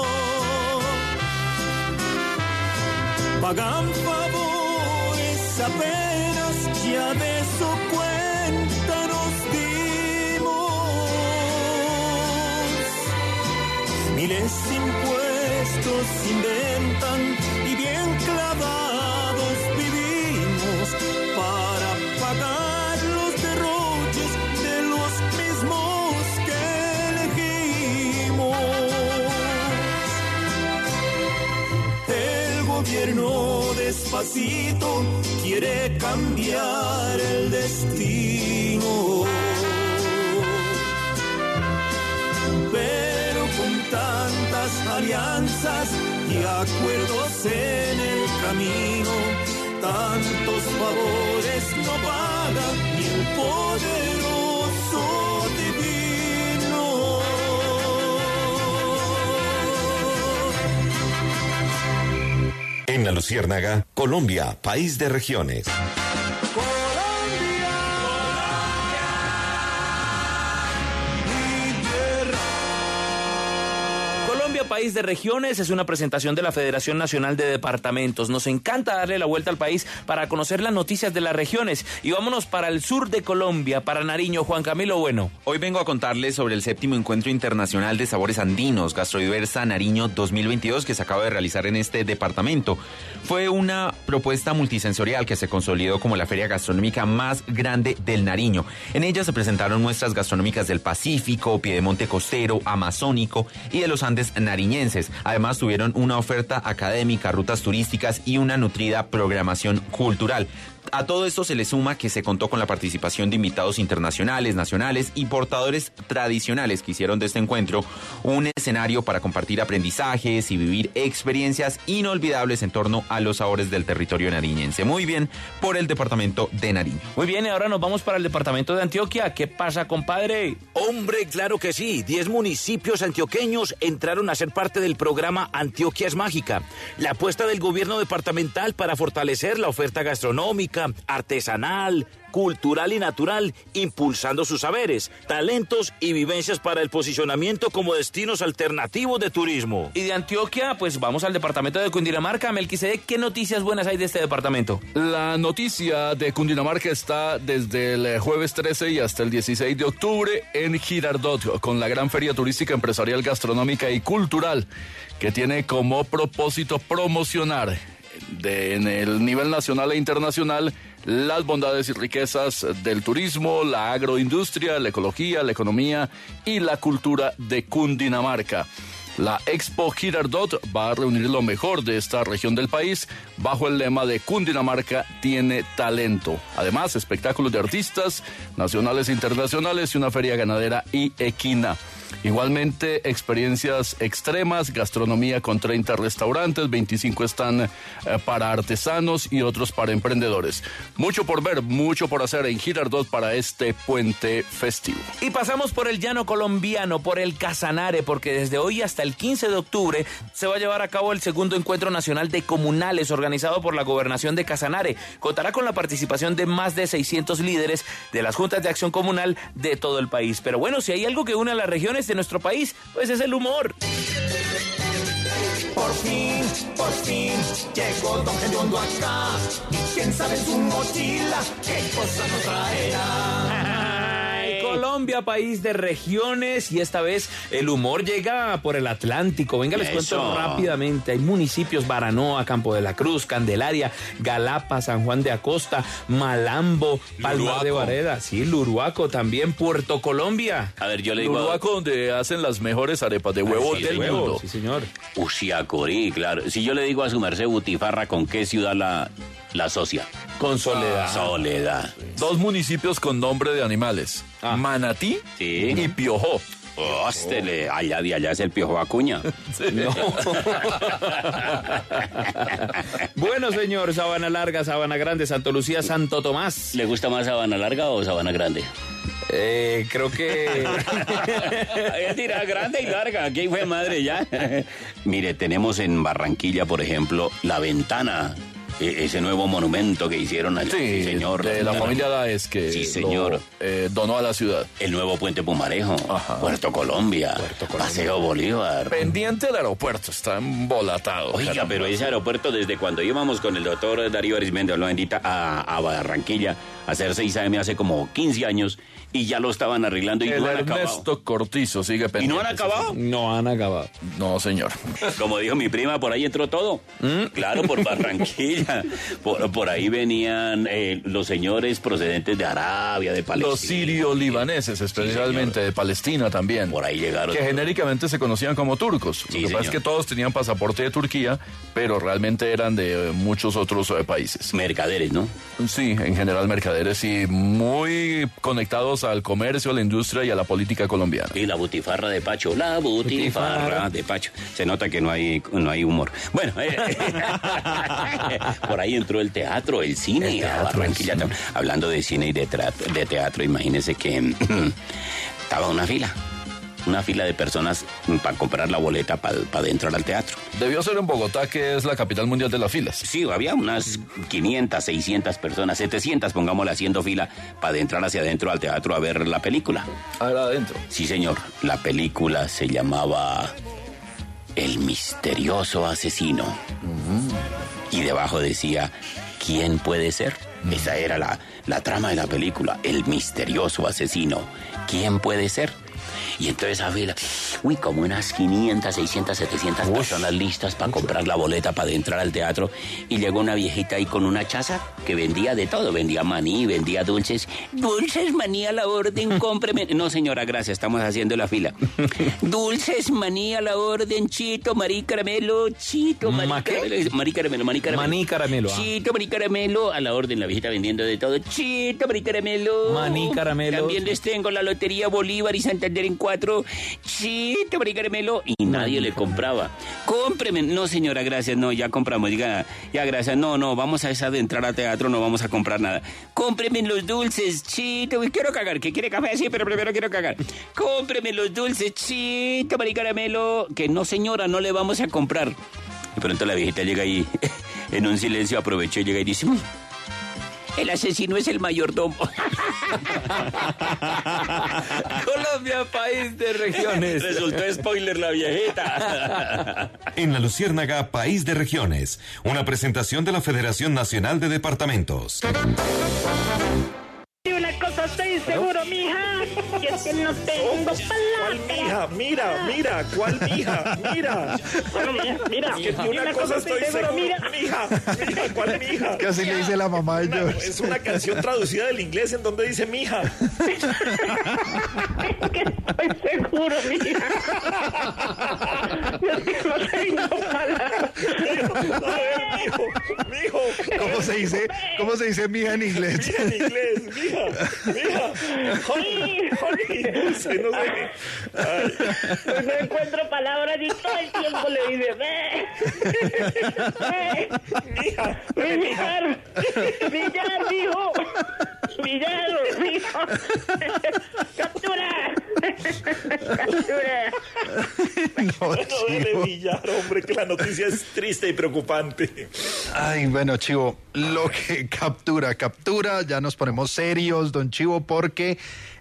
pagan favores apenas, ya de su cuenta nos dimos. Miles de se inventan y bien clavados vivimos para pagar los derroches de los mismos que elegimos. El gobierno despacito quiere cambiar el destino. Alianzas y acuerdos en el camino, tantos favores no paga ni el poderoso divino. En la Luciérnaga, Colombia, país de regiones. De regiones, es una presentación de la Federación Nacional de Departamentos. Nos encanta darle la vuelta al país para conocer las noticias de las regiones. Y vámonos para el sur de Colombia, para Nariño. Juan Camilo Bueno. Hoy vengo a contarles sobre el séptimo encuentro internacional de sabores andinos, Gastrodiversa Nariño 2022, que se acaba de realizar en este departamento. Fue una propuesta multisensorial que se consolidó como la feria gastronómica más grande del Nariño. En ella se presentaron muestras gastronómicas del Pacífico, Piedemonte Costero, Amazónico y de los Andes Además tuvieron una oferta académica, rutas turísticas y una nutrida programación cultural. A todo esto se le suma que se contó con la participación de invitados internacionales, nacionales y portadores tradicionales que hicieron de este encuentro un escenario para compartir aprendizajes y vivir experiencias inolvidables en torno a los sabores del territorio nariñense. Muy bien por el departamento de Nariño. Muy bien, y ahora nos vamos para el departamento de Antioquia. ¿Qué pasa, compadre? Hombre, claro que sí. Diez municipios antioqueños entraron a ser parte del programa Antioquia es Mágica. La apuesta del gobierno departamental para fortalecer la oferta gastronómica, artesanal, cultural y natural, impulsando sus saberes, talentos y vivencias para el posicionamiento como destinos alternativos de turismo. Y de Antioquia, pues vamos al departamento de Cundinamarca. Melquisedec, ¿qué noticias buenas hay de este departamento? La noticia de Cundinamarca está desde el jueves 13 y hasta el 16 de octubre en Girardot, con la gran feria turística empresarial, gastronómica y cultural, que tiene como propósito promocionar de, en el nivel nacional e internacional las bondades y riquezas del turismo, la agroindustria, la ecología, la economía y la cultura de Cundinamarca. La Expo Girardot va a reunir lo mejor de esta región del país bajo el lema de Cundinamarca tiene talento. Además, espectáculos de artistas nacionales e internacionales y una feria ganadera y equina. Igualmente, experiencias extremas, gastronomía con 30 restaurantes, 25 están eh, para artesanos y otros para emprendedores. Mucho por ver, mucho por hacer en Girardot para este puente festivo. Y pasamos por el llano colombiano, por el Casanare, porque desde hoy hasta el 15 de octubre se va a llevar a cabo el segundo encuentro nacional de comunales organizado por la gobernación de Casanare. Contará con la participación de más de 600 líderes de las juntas de acción comunal de todo el país. Pero bueno, si hay algo que une a las regiones de nuestro país, pues es el humor. Por fin, por fin, llegó Don Gediondo acá. Y quién sabe en su mochila qué cosa nos traerá. Colombia, país de regiones, y esta vez el humor llega por el Atlántico. Venga, les cuento rápidamente. Hay municipios Baranoa, Campo de la Cruz, Candelaria, Galapa, San Juan de Acosta, Malambo, Palmar de Luruaco. Vareda, sí, Luruaco también, Puerto Colombia. A ver, yo le digo. a- Uruguaco, donde hacen las mejores arepas de huevo Sí, del de huevo, mundo. Sí, señor. Usiacorí, claro. Si yo le digo a su merced Butifarra, ¿con qué ciudad la, la asocia? Con Soledad. Soledad. Dos municipios con nombre de animales. Manatí Sí. y Piojó. Hóstele, allá de allá es el piojo acuña. No. bueno, señor, Sabana Larga, Sabana Grande, Santo Lucía, Santo Tomás. ¿Le gusta más Sabana Larga o Sabana Grande? Eh, creo que. Ahí tira grande y larga, aquí fue madre ya. Mire, tenemos en Barranquilla, por ejemplo, La Ventana, ese nuevo monumento que hicieron allá. Sí, señor. de la familia Daes que Sí, lo, señor. eh, donó a la ciudad. El nuevo puente Pumarejo, Puerto Colombia, Paseo Bolívar. Pendiente del aeropuerto, está embolatado. Oiga, caramba. pero ese aeropuerto, desde cuando íbamos con el doctor Darío Arismendi, lo bendita, a, a Barranquilla, a hacer 6 AM hace como 15 años, y ya lo estaban arreglando y El no han acabado. Ernesto Cortizo sigue ¿Y pendiente. no han acabado? No han acabado. No, señor. Como dijo mi prima, por ahí entró todo. Claro, por Barranquilla. por, por ahí venían eh, los señores procedentes de Arabia, de Palestina. Los sirio-libaneses, especialmente de Palestina también. Por ahí llegaron. Que genéricamente se conocían como turcos. Sí, Lo que pasa es que todos tenían pasaporte de Turquía, pero realmente eran de eh, muchos otros eh, países. Mercaderes, ¿no? Sí, en general mercaderes y muy conectados al comercio, a la industria y a la política colombiana. Y la butifarra de Pacho, la butifarra de Pacho. Se nota que no hay, no hay humor. Bueno, eh, por ahí entró el teatro, el cine, a Barranquilla. Hablando de cine y de, de teatro, imagínense que estaba una fila. Una fila de personas para comprar la boleta para entrar al teatro. Debió ser en Bogotá, que es la capital mundial de las filas. Sí, había unas 500, 600 personas, 700, pongámosle, haciendo fila para entrar hacia adentro al teatro a ver la película. Ah, era adentro. Sí, señor. La película se llamaba El misterioso asesino. Y debajo decía, ¿quién puede ser? Esa era la, la trama de la película, El misterioso asesino. ¿Quién puede ser? Y entonces esa fila, uy, como unas 500, 600, 700 personas listas para comprar la boleta para entrar al teatro. Y llegó una viejita ahí con una chaza que vendía de todo. Vendía maní, vendía dulces. Dulces maní a la orden, cómpreme. No, señora, gracias, estamos haciendo la fila. Dulces maní a la orden, chito, marí caramelo, chito, marí caramelo. Marí caramelo, marí caramelo. Maní caramelo, ah. Chito, marí caramelo. A la orden, la viejita vendiendo de todo. Chito, marí caramelo. Maní caramelo. También les tengo la lotería Bolívar y Santander en cuatro. Chito, marí caramelo. Y nadie le compraba. Cómpreme. No, señora, gracias. No, ya compramos. Diga, ya, gracias. No, no, vamos a esa de entrar al teatro, no vamos a comprar nada. Cómpreme los dulces, chito. Quiero cagar. ¿Qué quiere café? Sí, pero primero quiero cagar. Cómpreme los dulces, chito, marí caramelo. Que no, señora, no le vamos a comprar. De pronto la viejita llega ahí, en un silencio aprovechó y llega y dice, "Uy, el asesino es el mayordomo. Colombia, país de regiones. Resultó spoiler la viejita. En la Luciérnaga, País de Regiones, una presentación de la Federación Nacional de Departamentos. Y una cosa estoy seguro, mija, que es que no tengo ¿Cuál mija? Mira, mira, ¿cuál mija? Mira. Bueno, mija, mira, Es que de y una cosa estoy seguro. Mija, mija, ¿cuál mija? Que así le dice la mamá de Una- George. es una canción traducida del inglés en donde dice mija. Estoy seguro, mija. Es que no tengo palabras. A ver, mijo, mijo. ¿Cómo se dice, cómo se dice mija en inglés? Mija en inglés, mija, mija. Honey, honey. Dulce, no sé. Ay. Pues no encuentro palabras y todo el tiempo le dice, ve. Mija, Billar, billar, mijo. Billar, mijo. Captura. Captura. No, No billar, hombre, que la noticia es triste y preocupante. Ay, bueno, Chivo, lo que captura, captura, ya nos ponemos serios, don Chivo, porque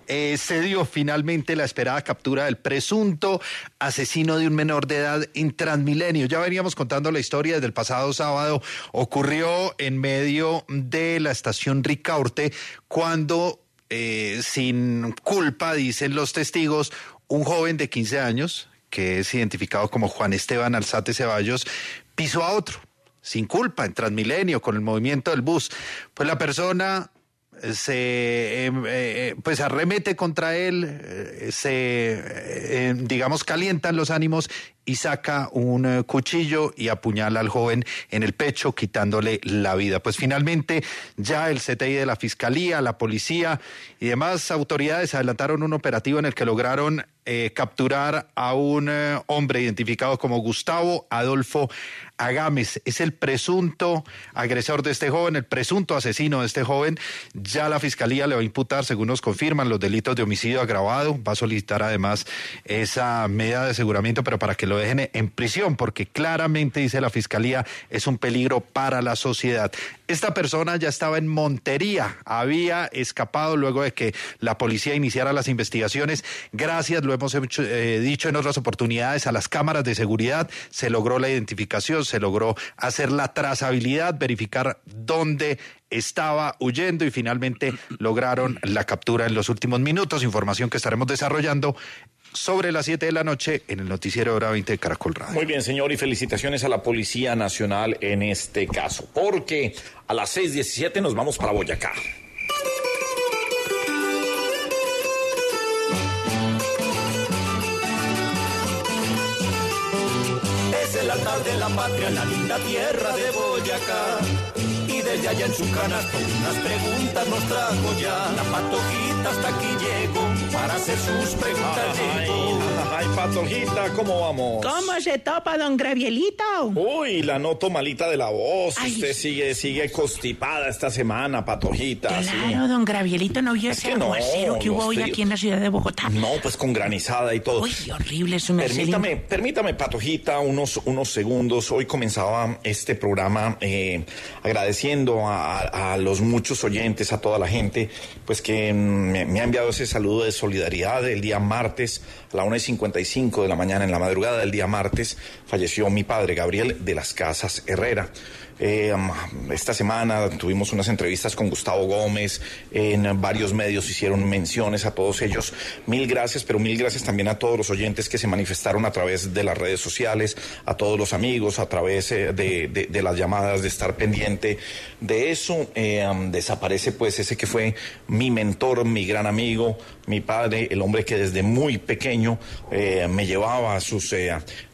eh, se dio finalmente la esperada captura del presunto asesino de un menor de edad en Transmilenio. Ya veníamos contando la historia desde el pasado sábado. Ocurrió en medio de la estación Ricaurte cuando, eh, sin culpa, dicen los testigos, un joven de 15 años, que es identificado como Juan Esteban Alzate Ceballos, pisó a otro sin culpa en Transmilenio con el movimiento del bus. Pues la persona se eh, eh, pues arremete contra él, eh, se eh, digamos calientan los ánimos y saca un cuchillo y apuñala al joven en el pecho quitándole la vida. Pues finalmente ya el CTI de la Fiscalía, la policía y demás autoridades adelantaron un operativo en el que lograron eh, capturar a un eh, hombre identificado como Gustavo Adolfo Agames. Es el presunto agresor de este joven, el presunto asesino de este joven. Ya la fiscalía le va a imputar, según nos confirman, los delitos de homicidio agravado. Va a solicitar además esa medida de aseguramiento, pero para que lo dejen en prisión, porque claramente, dice la fiscalía, es un peligro para la sociedad. Esta persona ya estaba en Montería, había escapado luego de que la policía iniciara las investigaciones. Gracias, lo hemos eh, dicho en otras oportunidades, a las cámaras de seguridad se logró la identificación, se logró hacer la trazabilidad, verificar dónde estaba huyendo y finalmente lograron la captura en los últimos minutos. Información que estaremos desarrollando sobre las 7 de la noche en el noticiero Hora 20 de Caracol Radio. Muy bien, señor, y felicitaciones a la Policía Nacional en este caso, porque a las 6.17 nos vamos para Boyacá. En la patria, en la linda tierra de Boyacá. Y desde allá en su canasto unas preguntas nos trajo ya. La patojita hasta aquí llegó para hacer sus preguntas. Ay, Patojita, ¿cómo vamos? ¿Cómo se topa, don Gravielito? Uy, la noto malita de la voz. Ay. Usted sigue, sigue constipada esta semana, Patojita. sí. Claro, don Gravielito, ¿no vio Es ese que no, aguacero que hubo hoy aquí en la ciudad de Bogotá? No, pues con granizada y todo. Uy, horrible, me hace Permítame, permítame, Patojita, unos, unos segundos. Hoy comenzaba este programa eh, agradeciendo a, los muchos oyentes, a toda la gente, pues que mm, me, me ha enviado ese saludo de solidaridad el día martes a la 1 y 55 de la mañana, en la madrugada del día martes, falleció mi padre, Gabriel de las Casas Herrera. Eh, esta semana tuvimos unas entrevistas con Gustavo Gómez, en varios medios hicieron menciones a todos ellos. Mil gracias, pero mil gracias también a todos los oyentes que se manifestaron a través de las redes sociales, a todos los amigos, a través eh, de, de- las llamadas, de estar pendiente de eso. Eh, desaparece pues ese que fue mi mentor, mi gran amigo, mi padre, el hombre que desde muy pequeño me llevaba a sus...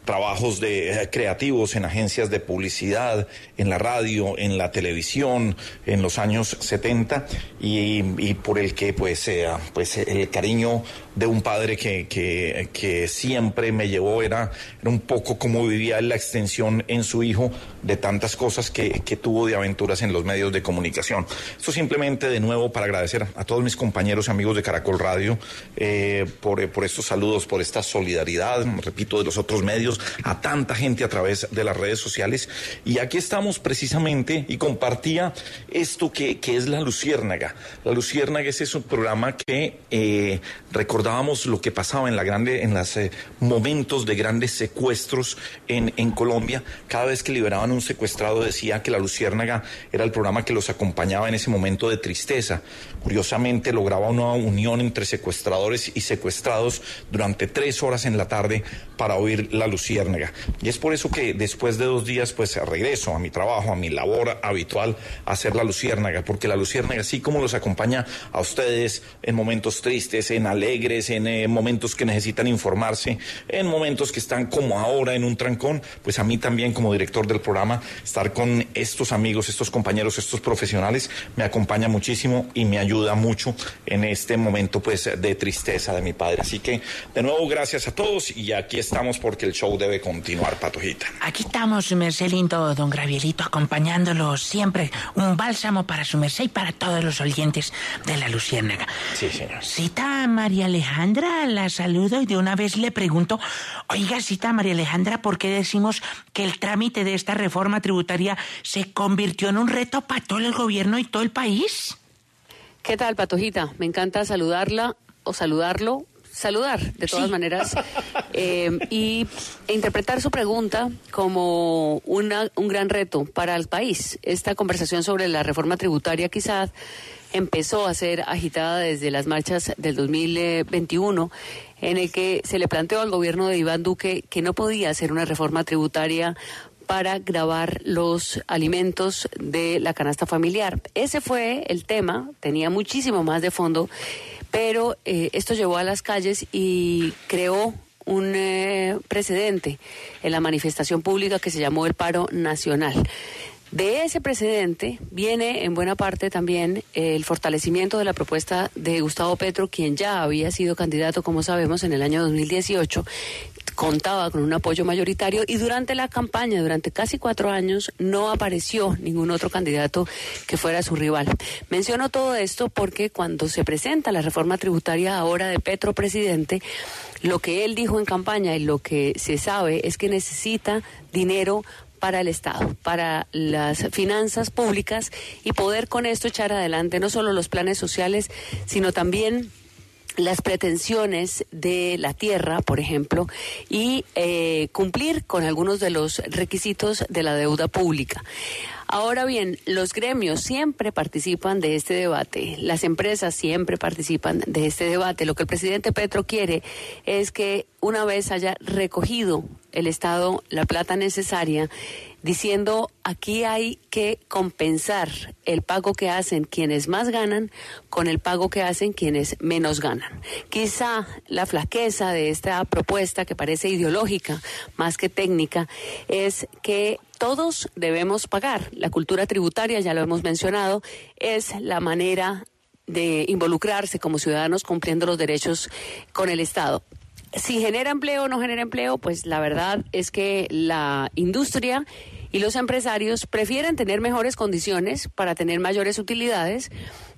trabajos de, eh, creativos en agencias de publicidad, en la radio, en la televisión, en los años 70 y, por el que pues, eh, pues el cariño de un padre que, que, siempre me llevó era, era un poco como vivía la extensión en su hijo de tantas cosas que, que tuvo de aventuras en los medios de comunicación. Esto simplemente de nuevo para agradecer a todos mis compañeros y amigos de Caracol Radio eh, por, por estos saludos, por esta solidaridad, repito, de los otros medios, a tanta gente a través de las redes sociales. Y aquí estamos precisamente y compartía esto que, que es La Luciérnaga. La Luciérnaga es ese programa que eh, recordábamos lo que pasaba en la grande, en los momentos de grandes secuestros en, en Colombia. Cada vez que liberaban un secuestrado decía que La Luciérnaga era el programa que los acompañaba en ese momento de tristeza. Curiosamente lograba una unión entre secuestradores y secuestrados durante tres horas en la tarde para oír La Luciérnaga. Y es por eso que después de dos días, pues regreso a mi trabajo, a mi labor habitual, a hacer la Luciérnaga, porque la Luciérnaga, así como los acompaña a ustedes en momentos tristes, en alegres, en eh, momentos que necesitan informarse, en momentos que están como ahora en un trancón, pues a mí también como director del programa, estar con estos amigos, estos compañeros, estos profesionales, me acompaña muchísimo y me ayuda mucho en este momento pues de tristeza de mi padre. Así que de nuevo gracias a todos y aquí estamos porque el show debe continuar, Patojita. Aquí estamos, su merced lindo, don Gravielito, acompañándolo siempre. Un bálsamo para su merced y para todos los oyentes de la Luciérnaga. Sí, señor. Cita María Alejandra, la saludo y de una vez le pregunto, oiga, cita María Alejandra, ¿por qué decimos que el trámite de esta reforma tributaria se convirtió en un reto para todo el gobierno y todo el país? ¿Qué tal, Patojita? Me encanta saludarla o saludarlo saludar de todas maneras eh, y e interpretar su pregunta como una, un gran reto para el país. Esta conversación sobre la reforma tributaria quizás empezó a ser agitada desde las marchas del 2021 en el que se le planteó al gobierno de Iván Duque que no podía hacer una reforma tributaria para grabar los alimentos de la canasta familiar. Ese fue el tema, tenía muchísimo más de fondo pero eh, esto llevó a las calles y creó un eh, precedente en la manifestación pública que se llamó el paro nacional. De ese precedente viene en buena parte también el fortalecimiento de la propuesta de Gustavo Petro, quien ya había sido candidato, como sabemos, en el año 2018 contaba con un apoyo mayoritario y durante la campaña, durante casi cuatro años, no apareció ningún otro candidato que fuera su rival. Menciono todo esto porque cuando se presenta la reforma tributaria ahora de Petro presidente, lo que él dijo en campaña y lo que se sabe es que necesita dinero para el Estado, para las finanzas públicas y poder con esto echar adelante no solo los planes sociales, sino también las pretensiones de la tierra, por ejemplo, y eh, cumplir con algunos de los requisitos de la deuda pública. Ahora bien, los gremios siempre participan de este debate, las empresas siempre participan de este debate. Lo que el presidente Petro quiere es que una vez haya recogido el Estado la plata necesaria, diciendo aquí hay que compensar el pago que hacen quienes más ganan con el pago que hacen quienes menos ganan. Quizá la flaqueza de esta propuesta, que parece ideológica más que técnica, es que todos debemos pagar. La cultura tributaria, ya lo hemos mencionado, es la manera de involucrarse como ciudadanos cumpliendo los derechos con el Estado. Si genera empleo o no genera empleo, pues la verdad es que la industria y los empresarios prefieren tener mejores condiciones para tener mayores utilidades,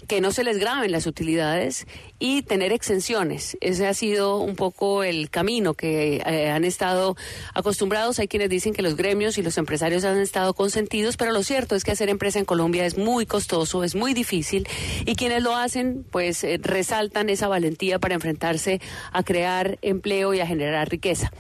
que no se les graben las utilidades y tener exenciones. Ese ha sido un poco el camino que eh, han estado acostumbrados. Hay quienes dicen que los gremios y los empresarios han estado consentidos, pero lo cierto es que hacer empresa en Colombia es muy costoso, es muy difícil y quienes lo hacen pues eh, resaltan esa valentía para enfrentarse a crear empleo y a generar riqueza.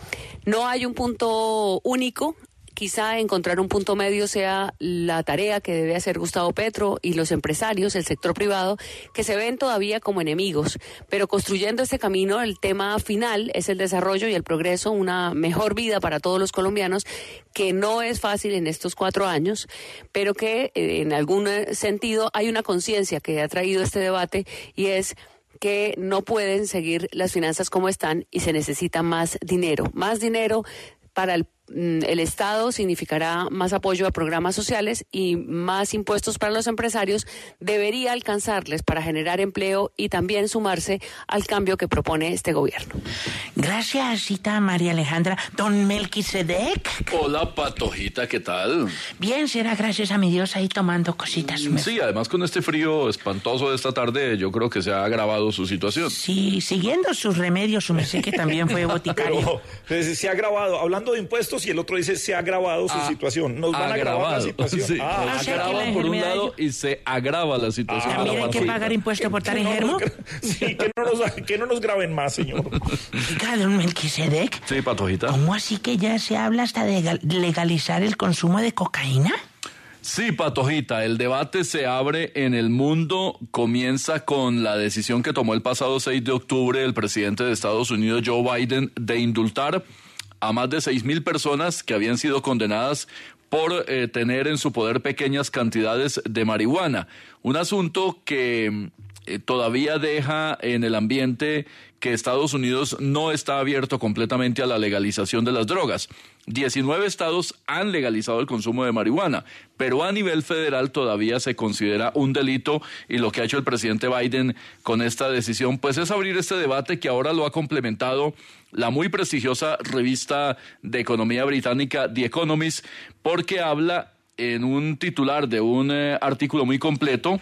No hay un punto único, quizá encontrar un punto medio sea la tarea que debe hacer Gustavo Petro y los empresarios, el sector privado, que se ven todavía como enemigos. Pero construyendo este camino, el tema final es el desarrollo y el progreso, una mejor vida para todos los colombianos, que no es fácil en estos cuatro años, pero que eh, en algún sentido hay una conciencia que ha traído este debate y es que no pueden seguir las finanzas como están y se necesita más dinero, más dinero para el el Estado significará más apoyo a programas sociales y más impuestos para los empresarios, debería alcanzarles para generar empleo y también sumarse al cambio que propone este gobierno. Gracias, cita María Alejandra. Don Melquisedec. Hola, Patojita, ¿qué tal? Bien, será gracias a mi Dios ahí tomando cositas. Sí, además con este frío espantoso de esta tarde, yo creo que se ha agravado su situación. Sí, siguiendo sus remedios, su merced que también fue boticario. Pero, se ha agravado, hablando de impuestos, y el otro dice se ha agravado su Ah, situación. Nos van a agravar la situación. Sí, Ah, sea que agrava la por un lado y se agrava la situación. ¿También hay que pagar impuesto por estar enfermo? Sí, que no, nos, que no nos graben más, señor. Oiga, don Melquisedec, Sí, Patojita. ¿cómo así que ya se habla hasta de gal- legalizar el consumo de cocaína? Sí, Patojita, el debate se abre en el mundo, comienza con la decisión que tomó el pasado 6 de octubre el presidente de Estados Unidos, Joe Biden, de indultar a más de seis mil personas que habían sido condenadas por eh, tener en su poder pequeñas cantidades de marihuana. Un asunto que eh, todavía deja en el ambiente que Estados Unidos no está abierto completamente a la legalización de las drogas. 19 estados han legalizado el consumo de marihuana, pero a nivel federal todavía se considera un delito y lo que ha hecho el presidente Biden con esta decisión pues es abrir este debate que ahora lo ha complementado la muy prestigiosa revista de economía británica The Economist porque habla en un titular de un eh, artículo muy completo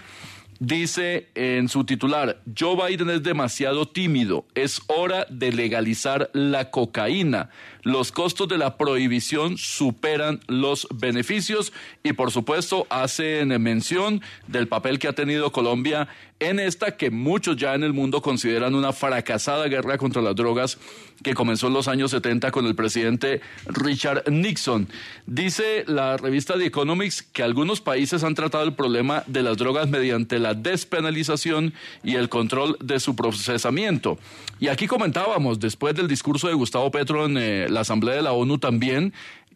dice en su titular, Joe Biden es demasiado tímido, es hora de legalizar la cocaína. Los costos de la prohibición superan los beneficios y por supuesto hacen mención del papel que ha tenido Colombia en esta que muchos ya en el mundo consideran una fracasada guerra contra las drogas que comenzó en los años 70 con el presidente Richard Nixon. Dice la revista The Economics que algunos países han tratado el problema de las drogas mediante la despenalización y el control de su procesamiento. Y aquí comentábamos, después del discurso de Gustavo Petro en eh, la Asamblea de la ONU también,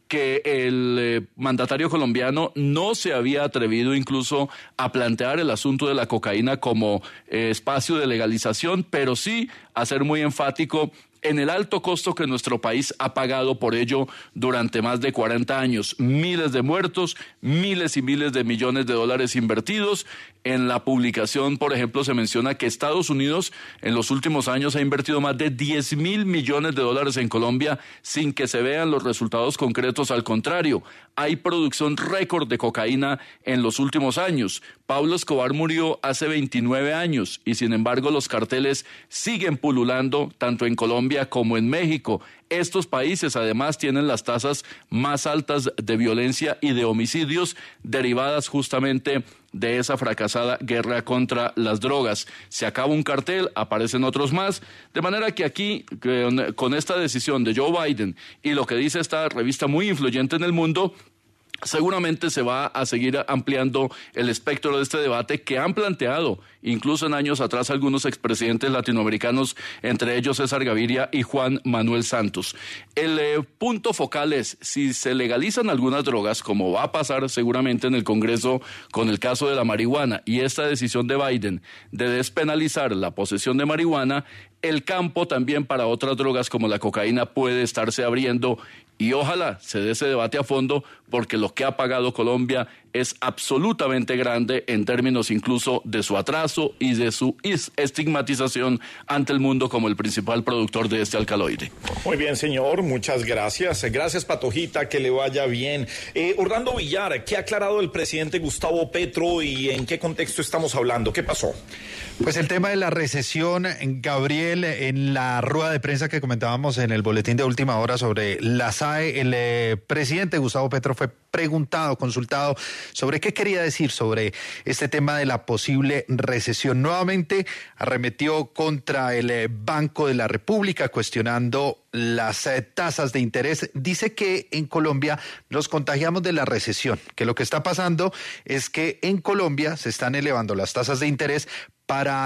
que el eh, mandatario colombiano no se había atrevido incluso a plantear el asunto de la cocaína como eh, espacio de legalización, pero sí a ser muy enfático en el alto costo que nuestro país ha pagado por ello durante más de 40 años. Miles de muertos, miles y miles de millones de dólares invertidos. En la publicación, por ejemplo, se menciona que Estados Unidos en los últimos años ha invertido más de 10 mil millones de dólares en Colombia sin que se vean los resultados concretos. Al contrario, hay producción récord de cocaína en los últimos años. Pablo Escobar murió hace 29 años y sin embargo los carteles siguen pululando tanto en Colombia como en México. Estos países además tienen las tasas más altas de violencia y de homicidios derivadas justamente de esa fracasada guerra contra las drogas. Se acaba un cartel, aparecen otros más, de manera que aquí, con esta decisión de Joe Biden y lo que dice esta revista muy influyente en el mundo, seguramente se va a seguir ampliando el espectro de este debate que han planteado incluso en años atrás algunos expresidentes latinoamericanos, entre ellos César Gaviria y Juan Manuel Santos. El eh, punto focal es si se legalizan algunas drogas, como va a pasar seguramente en el Congreso con el caso de la marihuana y esta decisión de Biden de despenalizar la posesión de marihuana, el campo también para otras drogas como la cocaína puede estarse abriendo y ojalá se dé ese debate a fondo porque lo que ha pagado Colombia es absolutamente grande en términos incluso de su atraso y de su estigmatización ante el mundo como el principal productor de este alcaloide. Muy bien, señor, muchas gracias. Gracias, Patojita, que le vaya bien. Eh, Orlando Villar, ¿qué ha aclarado el presidente Gustavo Petro y en qué contexto estamos hablando? ¿Qué pasó? Pues el tema de la recesión, Gabriel, en la rueda de prensa que comentábamos en el boletín de última hora sobre la El eh, presidente Gustavo Petro fue preguntado, consultado sobre qué quería decir sobre este tema de la posible recesión. Nuevamente arremetió contra el eh, Banco de la República cuestionando las eh, tasas de interés. Dice que en Colombia nos contagiamos de la recesión, que lo que está pasando es que en Colombia se están elevando las tasas de interés para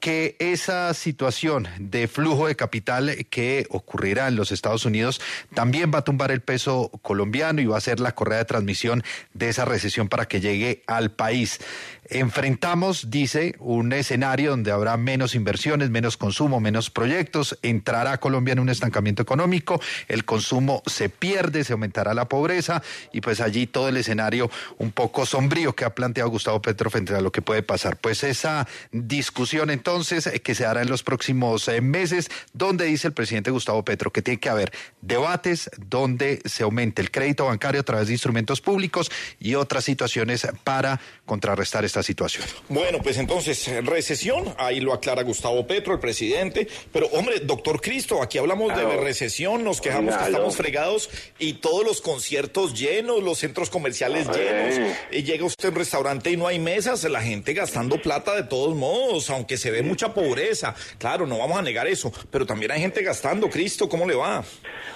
Que esa situación de flujo de capital que ocurrirá en los Estados Unidos también va a tumbar el peso colombiano y va a ser la correa de transmisión de esa recesión para que llegue al país. Enfrentamos, dice, un escenario donde habrá menos inversiones, menos consumo, menos proyectos, entrará Colombia en un estancamiento económico, el consumo se pierde, se aumentará la pobreza y pues allí todo el escenario un poco sombrío que ha planteado Gustavo Petro frente a lo que puede pasar. Pues esa discusión entonces eh, que se hará en los próximos eh, meses, donde dice el presidente Gustavo Petro que tiene que haber debates donde se aumente el crédito bancario a través de instrumentos públicos y otras situaciones para contrarrestar esta situación. Bueno, pues entonces, recesión, ahí lo aclara Gustavo Petro, el presidente. Pero, hombre, doctor Cristo, aquí hablamos de recesión, nos quejamos que estamos fregados y todos los conciertos llenos, los centros comerciales llenos. Y llega usted a un restaurante y no hay mesas, la gente gastando plata de todos modos, aunque se ve mucha pobreza. Claro, no vamos a negar eso, pero también hay gente gastando. Cristo, ¿cómo le va?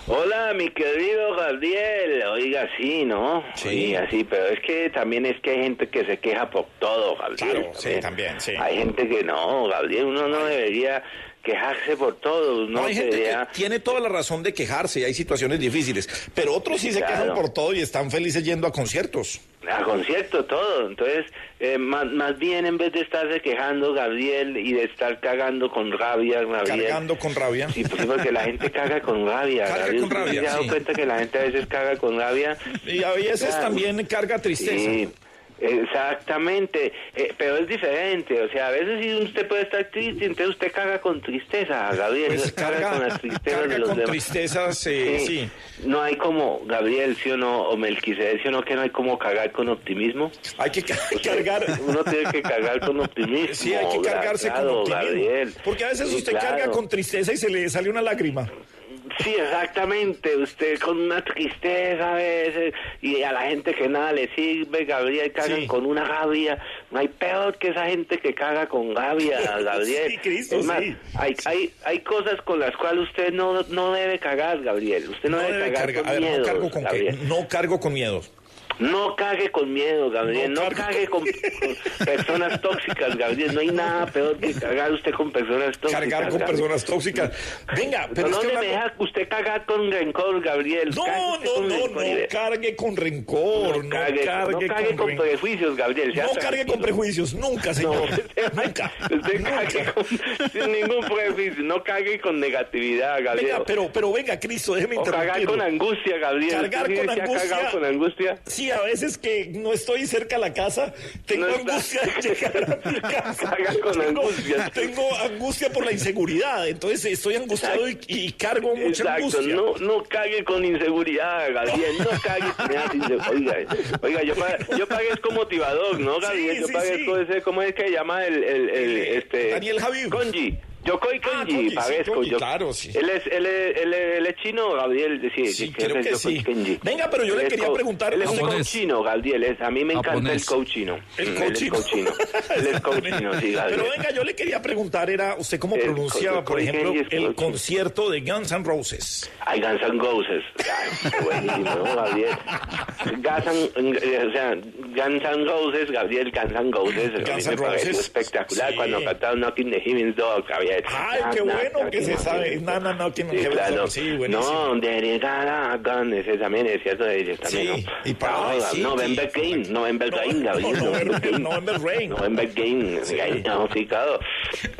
Hola, mi querido Gabriel. Oiga, sí, ¿no? Sí. Oiga, sí, pero es que también es que hay gente que se queja por todo, Gabriel. Claro, sí, también, sí. Hay gente que no, Gabriel, uno no debería quejarse por todo. No, Uno hay gente debería... que tiene toda la razón de quejarse y hay situaciones difíciles, pero otros sí se Claro. quejan por todo y están felices yendo a conciertos. A concierto, todo. Entonces, eh, más, más bien en vez de estarse quejando, Gabriel, y de estar cagando con rabia, Gabriel. Cargando con rabia. Sí, pues porque la gente caga con rabia. Carga Gabriel. con rabia, ¿Usted se ha dado sí. cuenta que la gente a veces caga con rabia? Y a veces Claro. también carga tristeza. Sí, exactamente, Eh, pero es diferente, o sea, a veces sí usted puede estar triste, entonces usted caga con tristeza, Gabriel, Pues caga, carga- con las tristezas carga de los con demás. tristezas, eh, sí. No hay como, Gabriel, sí o no, o Melquisedec, sí o no, que no hay como cagar con optimismo. Hay que cargar. Uno tiene que cargar con optimismo. Sí, hay que cargarse con claro, optimismo. Gabriel. Porque a veces Sí, usted claro. carga con tristeza y se le sale una lágrima. Sí, exactamente. Usted con una tristeza a veces y a la gente que nada le sirve, Gabriel, cagan Sí. con una rabia. No hay peor que esa gente que caga con rabia, Gabriel. Sí, Cristo, es más, sí. hay, hay, hay cosas con las cuales usted no, no debe cagar, Gabriel. Usted no, No debe, debe cagar cargar. con A ver, no cargo con qué. No cargo con miedo. No cague con miedo, Gabriel. No, cague con, con personas tóxicas, Gabriel. No hay nada peor que cagar usted con personas tóxicas. Cargar con Gabriel. personas tóxicas. Venga, pero no es que hablando- deja usted cagar con rencor, Gabriel. No, no, no, rencor no cargue con rencor, no cague, cargue, con, ren- prejuicios, Gabriel. No cargue con prejuicios, nunca, señor. nunca. Usted cague con, sin ningún prejuicio. No cague con negatividad, Gabriel. Venga, pero, pero venga, Cristo, déjeme cagar interrumpirlo. con angustia, Gabriel. Cargar ¿Usted con angustia. con angustia? Sí, a veces que no estoy cerca a la casa, tengo No angustia de llegar a mi casa. Con tengo, angustia. tengo angustia por la inseguridad, entonces estoy angustiado y, y cargo mucha Exacto, angustia. no, no cague con inseguridad, Gabriel, no cague con Oiga, oiga, yo, pa- yo parezco motivador, ¿no, Gabriel? Sí, yo sí, parezco sí. ese, ¿cómo es que llama el, el, el, este? Daniel Javid. Konji. Yo soy Ah, Kenji, sí, yo, claro, sí. Él es, él es, él es, él es chino, Gabriel, sí, Sí, que creo es que Yokoi sí. Kenji. Venga, pero yo Él le quería preguntar, Él es un ¿usted- coach chino, Gabriel, es- a mí me encanta Japonés. el coach chino. El Mm, coach él es chino. Él es coach chino, sí, Gabriel. Pero venga, yo le quería preguntar, era usted cómo El pronunciaba, co- por ejemplo, el concierto de Guns N' Roses. Ay, Guns N' Roses. Ay, buenísimo, ¿no, Gabriel? Guns N', Roses, Gabriel, Guns N' Roses. a mí Guns me N' pareció Roses. espectacular cuando cantaron Knocking the Heaven's Door, Gabriel. Ay, qué bueno que se sabe. No, no, no, que no Sí, claro. Sí, buenísimo. No, de Gun, ese también es cierto de ellos también, Sí, y para. November Gain, November Gain, Gabriel, no, November Rain. November Gain, no, sí, claro.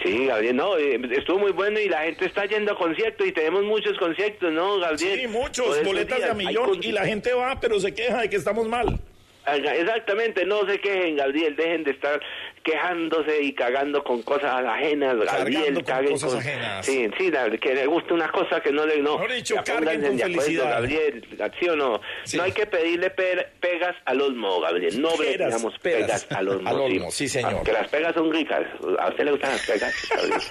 Sí, Gabriel, no, eh, estuvo muy bueno y la gente está yendo a conciertos y tenemos muchos conciertos, ¿no, Gabriel? Sí, muchos, boletas de a millón y la gente va, pero se queja de que estamos mal. Exactamente, no se quejen, Gabriel, dejen de estar quejándose y cagando con cosas ajenas, Gabriel, Cargando con cosas con- ajenas. Sí, sí, la- que le guste una cosa que no le... No, Mejor dicho, carguen con acuerdo, felicidad. Gabriel, ¿sí o no? No hay que pedirle pe- pegas al olmo, Gabriel, no le digamos pegas al olmo. Al olmo, sí, señor. Ah, Que las pegas son ricas, ¿a usted le gustan las pegas?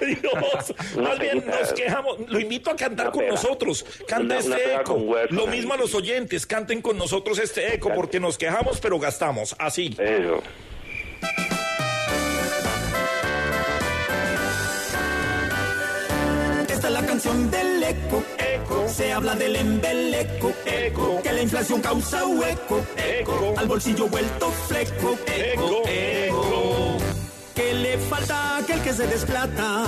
Dios, más bien nos quejamos. Lo invito a cantar con pega. nosotros. Una- una este eco. Lo mismo a los oyentes. Canten con nosotros este eco porque nos quejamos, pero gastamos. Así. Eso. La canción del eco. Eco. Se habla del embeleco. Eco. Que la inflación causa hueco. Eco. Al bolsillo vuelto fleco. Eco. Eco. Que le falta aquel que se desplata.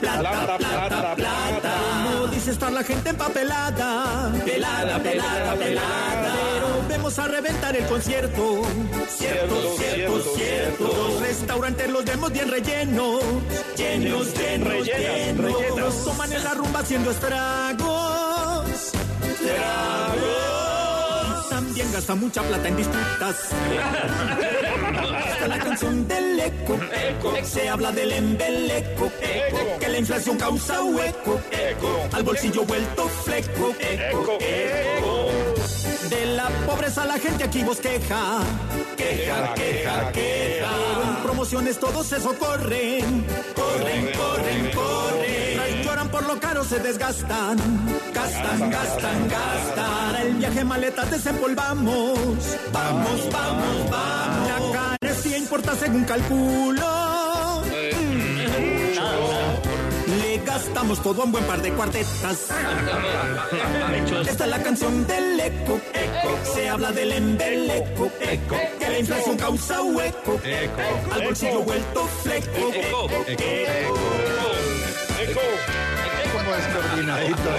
Plata, plata, plata. No dice estar la gente empapelada. Pelada, pelada, pelada. Pero vemos a reventar el concierto. Cierto, cierto, cierto. Los restaurantes los vemos bien rellenos. Llenos, llenos, llenos. Toman en la rumba haciendo estragos. Estragos. También gasta mucha plata en disputas. Es la canción del eco. Se habla del embeleco. Que la inflación causa hueco. Al bolsillo vuelto fleco. De la pobreza la gente aquí bosqueja. Queja, queja, queja. Pero en promociones todos se socorren. Corren, corren, corren. Por lo caro, se desgastan. Gastan, gastan, gastan. El viaje maletas desempolvamos. Vamos, vamos, vamos. La carestía importa según calculo. Le gastamos todo a un buen par de cuartetas. Esta es la canción del eco. Se habla del embeleco. Que la inflación causa hueco. Al bolsillo vuelto fleco. Como descoordinadito.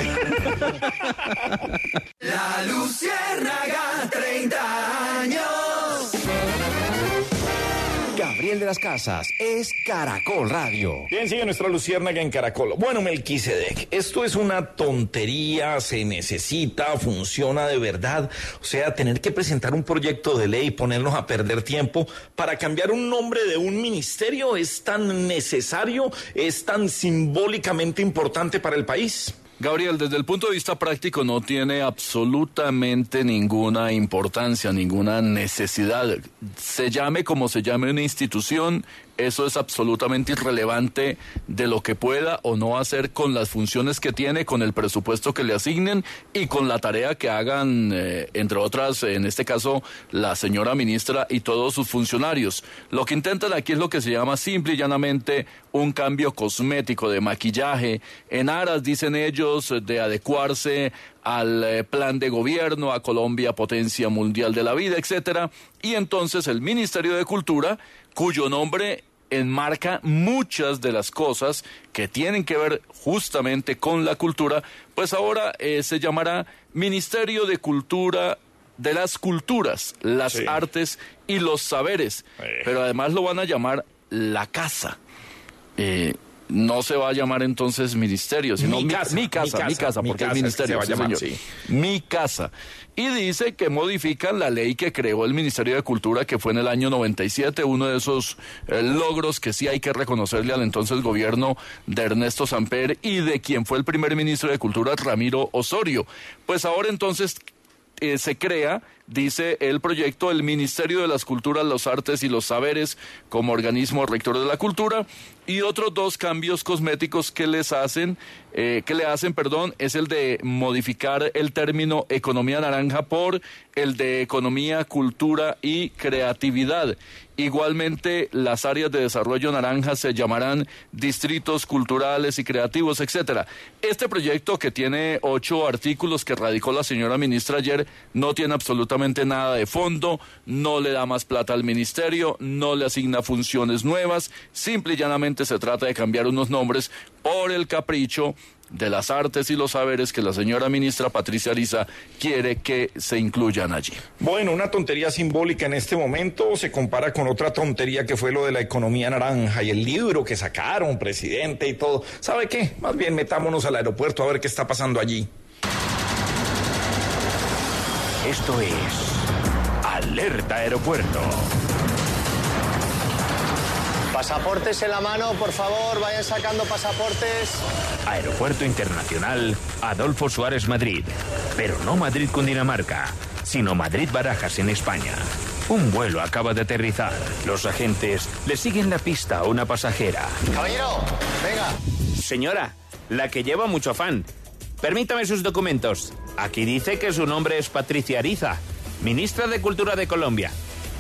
La Luciérnaga, 30 años. De las Casas es Caracol Radio. Bien, sigue nuestra luciérnaga en Caracol. Bueno, Melquisedec, esto es una tontería, se necesita, funciona de verdad. O sea, tener que presentar un proyecto de ley, ponernos a perder tiempo para cambiar un nombre de un ministerio es tan necesario, es tan simbólicamente importante para el país. Gabriel, desde el punto de vista práctico no tiene absolutamente ninguna importancia, ninguna necesidad. Se llame como se llame una institución, eso es absolutamente irrelevante de lo que pueda o no hacer con las funciones que tiene, con el presupuesto que le asignen y con la tarea que hagan, eh, entre otras, en este caso, la señora ministra y todos sus funcionarios. Lo que intentan aquí es lo que se llama simple y llanamente un cambio cosmético de maquillaje, en aras, dicen ellos, de adecuarse al eh, plan de gobierno, a Colombia, potencia mundial de la vida, etcétera. Y entonces el Ministerio de Cultura, cuyo nombre enmarca muchas de las cosas que tienen que ver justamente con la cultura, pues ahora eh, se llamará Ministerio de Cultura de las Culturas, las Sí. Artes y los Saberes. Eh. Pero además lo van a llamar la casa. Eh, no se va a llamar entonces ministerio, sino Mi mi, casa, mi casa, mi mi casa, mi porque casa, es ministerio, se va a llamar, sí. Mi casa. Y dice que modifican la ley que creó el Ministerio de Cultura, que fue en el año 97, uno de esos eh, logros que sí hay que reconocerle al entonces gobierno de Ernesto Samper y de quien fue el primer ministro de Cultura, Ramiro Osorio. Pues ahora entonces eh, se crea, dice el proyecto, el Ministerio de las Culturas, los Artes y los Saberes como organismo rector de la cultura y otros dos cambios cosméticos que les hacen, eh, que le hacen, perdón, es el de modificar el término economía naranja por el de economía, cultura y creatividad. Igualmente, las áreas de desarrollo naranja se llamarán distritos culturales y creativos, etcétera. Este proyecto, que tiene ocho artículos que radicó la señora ministra ayer, no tiene absolutamente nada de fondo, no le da más plata al ministerio, no le asigna funciones nuevas, simple y llanamente se trata de cambiar unos nombres por el capricho de las artes y los saberes que la señora ministra Patricia Ariza quiere que se incluyan allí. Bueno, una tontería simbólica en este momento se compara con otra tontería que fue lo de la economía naranja y el libro que sacaron, presidente y todo. ¿Sabe qué? Más bien metámonos al aeropuerto a ver qué está pasando allí. Esto es Alerta Aeropuerto. Pasaportes en la mano, por favor, vayan sacando pasaportes. Aeropuerto Internacional Adolfo Suárez Madrid. Pero no Madrid Cundinamarca, sino Madrid Barajas en España. Un vuelo acaba de aterrizar. Los agentes le siguen la pista a una pasajera. Caballero, venga. Señora, la que lleva mucho afán. Permítame sus documentos. Aquí dice que su nombre es Patricia Ariza, ministra de Cultura de Colombia.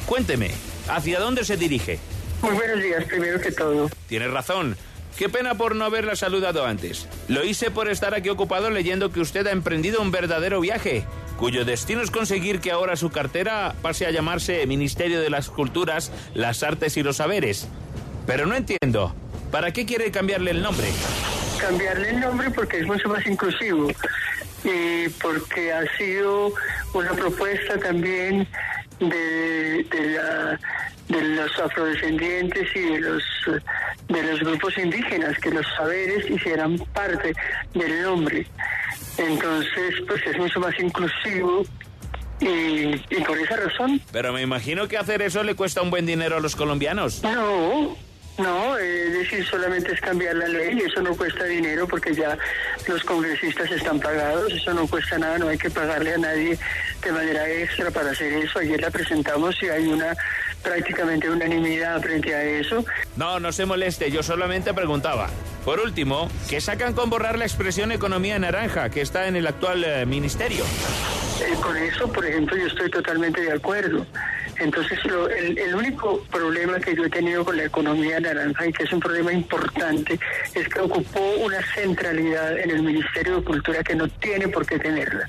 Cuénteme, ¿hacia dónde se dirige? Muy buenos días, primero que todo. Tiene razón. Qué pena por no haberla saludado antes. Lo hice por estar aquí ocupado leyendo que usted ha emprendido un verdadero viaje, cuyo destino es conseguir que ahora su cartera pase a llamarse Ministerio de las Culturas, las Artes y los Saberes. Pero no entiendo. ¿Para qué quiere cambiarle el nombre? Cambiarle el nombre porque es mucho más inclusivo y porque ha sido una propuesta también de, de, la- de los afrodescendientes y de los de los grupos indígenas que los saberes hicieran parte del nombre entonces pues es mucho más inclusivo Y, y por esa razón. Pero me imagino que hacer eso le cuesta un buen dinero a los colombianos. No, no, es decir, solamente es cambiar la ley, eso no cuesta dinero porque ya los congresistas están pagados, eso no cuesta nada, no hay que pagarle a nadie de manera extra para hacer eso. Ayer la presentamos y hay una prácticamente unanimidad frente a eso. No, no se moleste, yo solamente preguntaba. Por último, ¿qué sacan con borrar la expresión economía naranja que está en el actual eh, ministerio? Eh, con eso, por ejemplo, yo estoy totalmente de acuerdo. Entonces, lo- el, el único problema que yo he tenido con la economía naranja y que es un problema importante es que ocupó una centralidad en el Ministerio de Cultura que no tiene por qué tenerla.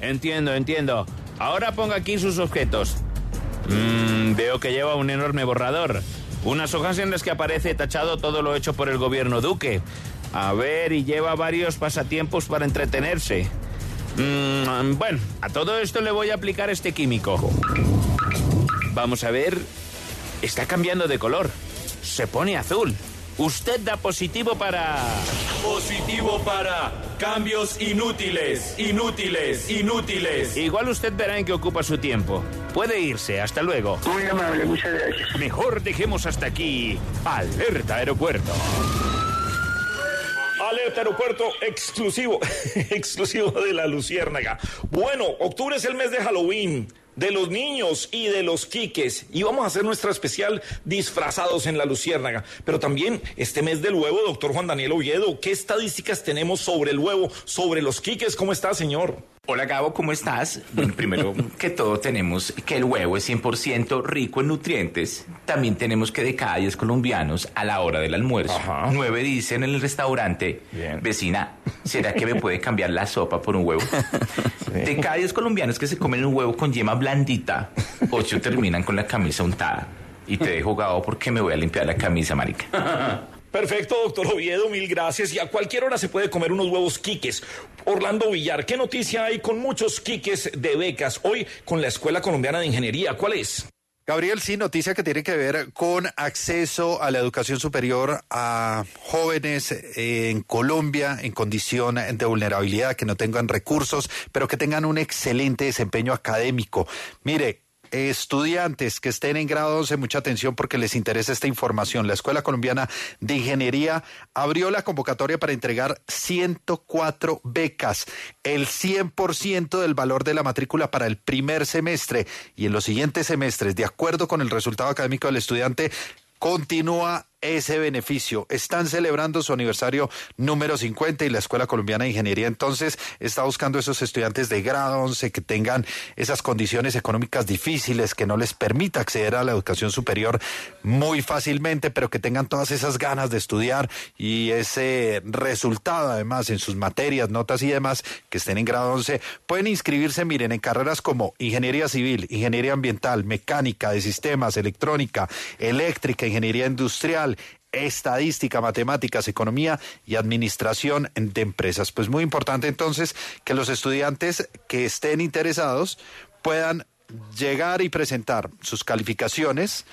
Entiendo, entiendo. Ahora ponga aquí sus objetos. Mm, veo que lleva un enorme borrador. Unas hojas en las que aparece tachado todo lo hecho por el gobierno Duque. A ver, y lleva varios pasatiempos para entretenerse. Mm, bueno, a todo esto le voy a aplicar este químico. Vamos a ver. Está cambiando de color. Se pone azul. Usted da positivo para... Positivo para cambios inútiles, inútiles, inútiles. Igual usted verá en qué ocupa su tiempo. Puede irse, hasta luego. Muy amable, muchas gracias. Mejor dejemos hasta aquí Alerta Aeropuerto. Alerta Aeropuerto exclusivo, exclusivo de la Luciérnaga. Bueno, octubre es el mes de Halloween, de los niños y de los quiques. Y vamos a hacer nuestra especial disfrazados en la Luciérnaga. Pero también este mes del huevo, doctor Juan Daniel Oviedo, ¿qué estadísticas tenemos sobre el huevo, sobre los quiques? ¿Cómo está, señor? Hola Gabo, ¿cómo estás? Bueno, primero que todo tenemos que el huevo es 100% rico en nutrientes. También tenemos que de cada 10 colombianos a la hora del almuerzo, nueve dicen en el restaurante, vecina, ¿será que me puede cambiar la sopa por un huevo? De cada 10 colombianos que se comen un huevo con yema blandita, ocho terminan con la camisa untada. Y te dejo Gabo porque me voy a limpiar la camisa, marica. Perfecto, doctor Oviedo, mil gracias. Y a cualquier hora se puede comer unos huevos quiques. Orlando Villar, ¿qué noticia hay con muchos quiques de becas hoy con la Escuela Colombiana de Ingeniería? ¿Cuál es? Gabriel, sí, noticia que tiene que ver con acceso a la educación superior a jóvenes eh, en Colombia en condición de vulnerabilidad, que no tengan recursos, pero que tengan un excelente desempeño académico. Mire, estudiantes que estén en grado 11, mucha atención porque les interesa esta información. La Escuela Colombiana de Ingeniería abrió la convocatoria para entregar 104 becas, el 100% del valor de la matrícula para el primer semestre y en los siguientes semestres, de acuerdo con el resultado académico del estudiante, continúa ese beneficio. Están celebrando su aniversario número 50 y la Escuela Colombiana de Ingeniería entonces está buscando esos estudiantes de grado 11 que tengan esas condiciones económicas difíciles que no les permita acceder a la educación superior muy fácilmente, pero que tengan todas esas ganas de estudiar y ese resultado además en sus materias, notas y demás que estén en grado 11, pueden inscribirse, miren, en carreras como Ingeniería Civil, Ingeniería Ambiental, Mecánica de Sistemas, Electrónica, Eléctrica, Ingeniería Industrial, estadística, matemáticas, economía y administración de empresas. Pues muy importante entonces que los estudiantes que estén interesados puedan llegar y presentar sus calificaciones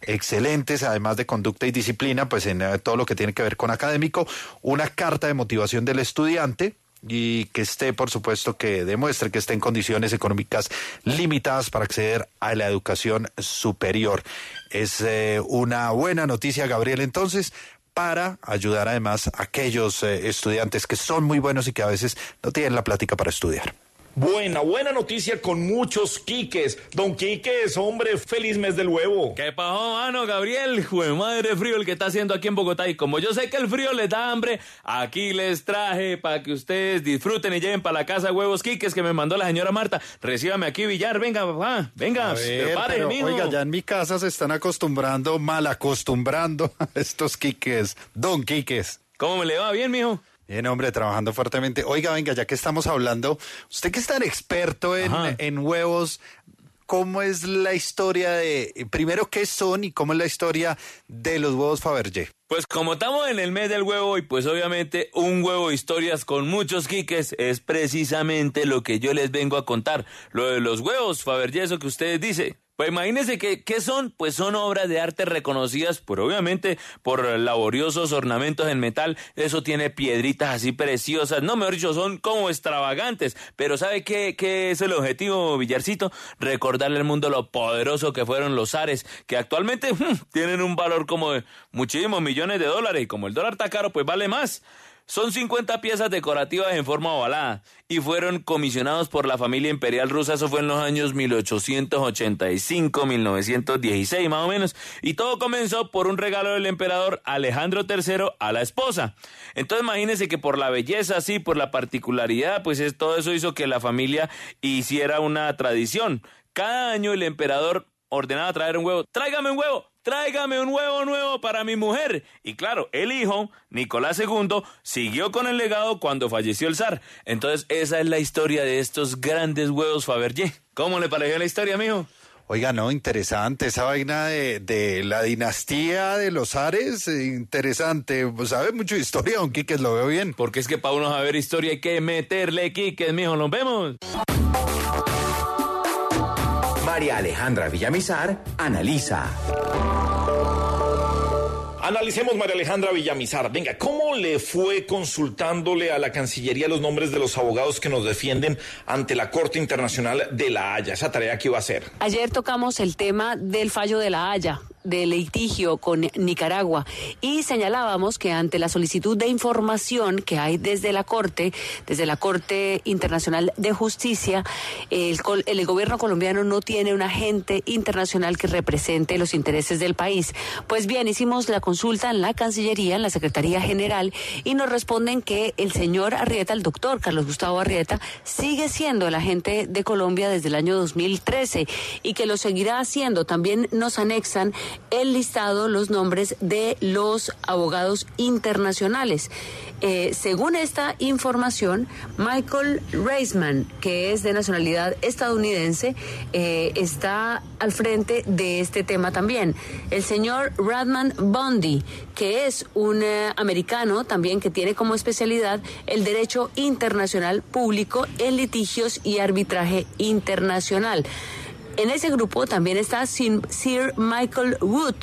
excelentes, además de conducta y disciplina, pues en eh, todo lo que tiene que ver con académico, una carta de motivación del estudiante, y que esté, por supuesto, que demuestre que esté en condiciones económicas limitadas para acceder a la educación superior. Es eh, una buena noticia, Gabriel, entonces para ayudar además a aquellos eh, estudiantes que son muy buenos y que a veces no tienen la plática para estudiar. Buena, buena noticia con muchos quiques. Don Quiques, hombre, feliz mes del huevo. ¿Qué pasó, mano, Gabriel? Jue madre frío el que está haciendo aquí en Bogotá. Y como yo sé que el frío les da hambre, aquí les traje para que ustedes disfruten y lleven para la casa huevos quiques que me mandó la señora Marta. Recíbame aquí, Villar. Venga, papá. Venga, A ver, prepare, pero, mijo. Oiga, ya en mi casa se están acostumbrando, mal acostumbrando a estos quiques. Don Quiques. ¿Cómo me le va? ¿Bien, mijo? Bien, hombre, trabajando fuertemente. Oiga, venga, ya que estamos hablando, usted que es tan experto en, en huevos, ¿cómo es la historia de, primero, qué son y cómo es la historia de los huevos Fabergé? Pues como estamos en el mes del huevo y pues obviamente un huevo de historias con muchos quiques es precisamente lo que yo les vengo a contar. Lo de los huevos, Fabergé, eso que ustedes dicen. Pues imagínense que, ¿qué son? Pues son obras de arte reconocidas, por obviamente, por laboriosos ornamentos en metal. Eso tiene piedritas así preciosas. No, mejor dicho, son como extravagantes. Pero ¿sabe qué, qué es el objetivo, Villarcito? Recordarle al mundo lo poderoso que fueron los Ares, que actualmente hmm, tienen un valor como de muchísimos millones de dólares. Y como el dólar está caro, pues vale más. Son 50 piezas decorativas en forma ovalada y fueron comisionados por la familia imperial rusa. Eso fue en los años 1885, 1916 más o menos. Y todo comenzó por un regalo del emperador Alejandro III a la esposa. Entonces imagínense que por la belleza, sí, por la particularidad, pues es, todo eso hizo que la familia hiciera una tradición. Cada año el emperador ordenaba traer un huevo. Tráigame un huevo, tráigame un huevo nuevo para mi mujer. Y claro, el hijo, Nicolás II, siguió con el legado cuando falleció el zar. Entonces, esa es la historia de estos grandes huevos Fabergé. ¿Cómo le pareció la historia, mijo? Oiga, no, interesante esa vaina de, de la dinastía de los Ares, eh, interesante. Sabe mucho de historia, don Quiques, lo veo bien. Porque es que para uno saber historia hay que meterle Quiques, mijo, nos vemos. María Alejandra Villamizar analiza. Analicemos, María Alejandra Villamizar. Venga, ¿cómo le fue consultándole a la Cancillería los nombres de los abogados que nos defienden ante la Corte Internacional de la Haya? Esa tarea que iba a hacer. Ayer tocamos el tema del fallo de la Haya de litigio con Nicaragua y señalábamos que ante la solicitud de información que hay desde la Corte, desde la Corte Internacional de Justicia, el, el gobierno colombiano no tiene un agente internacional que represente los intereses del país. Pues bien, hicimos la consulta en la Cancillería, en la Secretaría General, y nos responden que el señor Arrieta, el doctor Carlos Gustavo Arrieta, sigue siendo el agente de Colombia desde el año 2013 y que lo seguirá haciendo. También nos anexan el listado, los nombres de los abogados internacionales. Eh, según esta información, Michael Reisman, que es de nacionalidad estadounidense, eh, está al frente de este tema también. El señor Radman Bondi, que es un eh, americano también que tiene como especialidad el derecho internacional público en litigios y arbitraje internacional. En ese grupo también está Sir Michael Wood.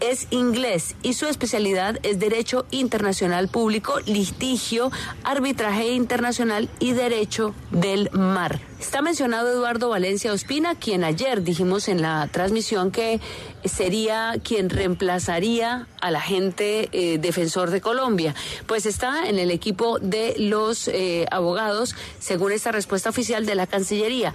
Es inglés y su especialidad es Derecho Internacional Público, Litigio, Arbitraje Internacional y Derecho del Mar. Está mencionado Eduardo Valencia Ospina, quien ayer dijimos en la transmisión que sería quien reemplazaría al agente eh, defensor de Colombia. Pues está en el equipo de los eh, abogados, según esta respuesta oficial de la Cancillería.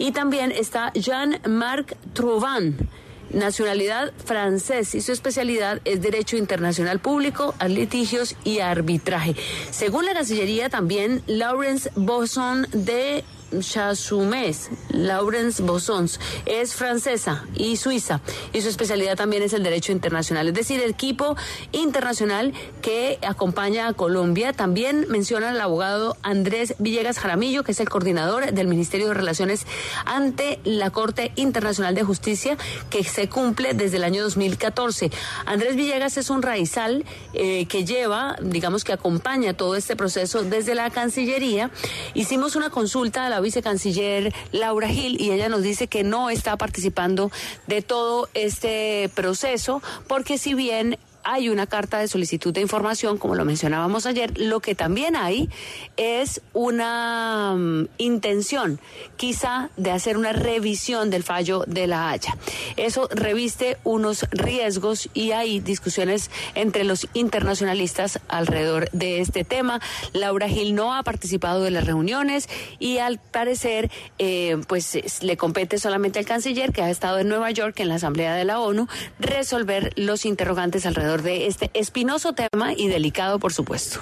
Y también está Jean-Marc Trouvin, nacionalidad francés y su especialidad es Derecho Internacional Público, a litigios y arbitraje. Según la Cancillería, también Lawrence Bosson de Chasumés, Laurence Bossons, es francesa y suiza y su especialidad también es el derecho internacional, es decir, el equipo internacional que acompaña a Colombia. También menciona el abogado Andrés Villegas Jaramillo, que es el coordinador del Ministerio de Relaciones ante la Corte Internacional de Justicia, que se cumple desde el año 2014. Andrés Villegas es un raizal eh, que lleva, digamos que acompaña todo este proceso desde la Cancillería. Hicimos una consulta a la vicecanciller Laura Gil y ella nos dice que no está participando de todo este proceso porque si bien hay una carta de solicitud de información, como lo mencionábamos ayer, lo que también hay es una mm, intención quizá de hacer una revisión del fallo de la Haya. Eso reviste unos riesgos y hay discusiones entre los internacionalistas alrededor de este tema. Laura Gil no ha participado de las reuniones y al parecer eh, pues le compete solamente al canciller que ha estado en Nueva York en la Asamblea de la ONU resolver los interrogantes alrededor de este espinoso tema y delicado, por supuesto.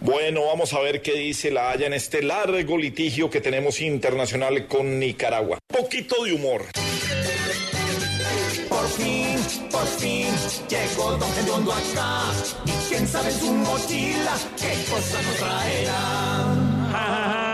Bueno, vamos a ver qué dice la Haya en este largo litigio que tenemos internacional con Nicaragua. Poquito de humor. Por fin, por fin, llegó Don Gediondo acá. Y quién sabe en su mochila qué cosa nos traerá.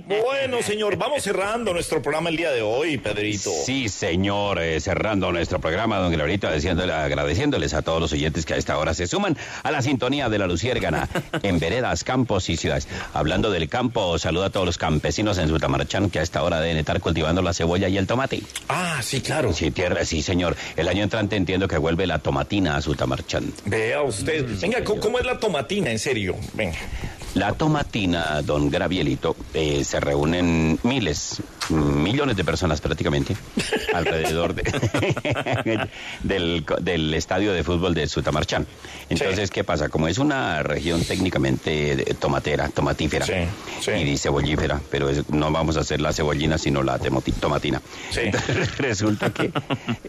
Bueno, señor, vamos cerrando nuestro programa el día de hoy, Pedrito. Sí, señor, eh, cerrando nuestro programa, don Glorito, agradeciéndoles a todos los oyentes que a esta hora se suman a la sintonía de la Luciérgana en veredas, campos y ciudades. Hablando del campo, saluda a todos los campesinos en Sutamarchán que a esta hora deben estar cultivando la cebolla y el tomate. Ah, sí, claro. Sí, tierra, sí, señor. El año entrante entiendo que vuelve la tomatina a Sutamarchán. Vea usted. Venga, ¿cómo, cómo es la tomatina, en serio? Venga. La tomatina, don Gravielito, eh, se reúnen miles, millones de personas prácticamente alrededor de- del, del estadio de fútbol de Sutamarchán. Entonces, ¿qué pasa? Como es una región técnicamente de- tomatera, tomatífera y cebollífera, pero es- no vamos a hacer la cebollina, sino la tomatina. Entonces, resulta que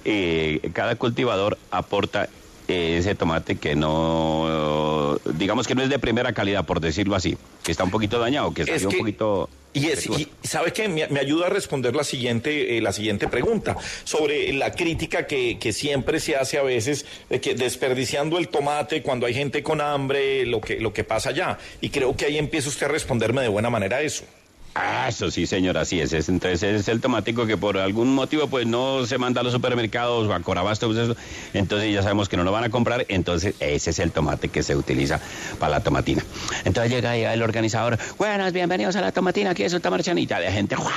eh, cada cultivador aporta eh, ese tomate que no, digamos que no es de primera calidad, por decirlo así, que está un poquito dañado, que salió que- un poquito... Y, es, y sabe que me, me ayuda a responder la siguiente, eh, la siguiente pregunta sobre la crítica que, que siempre se hace a veces de que desperdiciando el tomate cuando hay gente con hambre, lo que, lo que pasa allá. Y creo que ahí empieza usted a responderme de buena manera eso. Ah, eso sí, señor, así es. es. Entonces es el tomático que por algún motivo pues no se manda a los supermercados o a Corabastos, pues, entonces ya sabemos que no lo van a comprar, entonces ese es el tomate que se utiliza para la tomatina. Entonces llega el organizador, buenas, bienvenidos a la tomatina, aquí es marchanita de gente, ¡guau!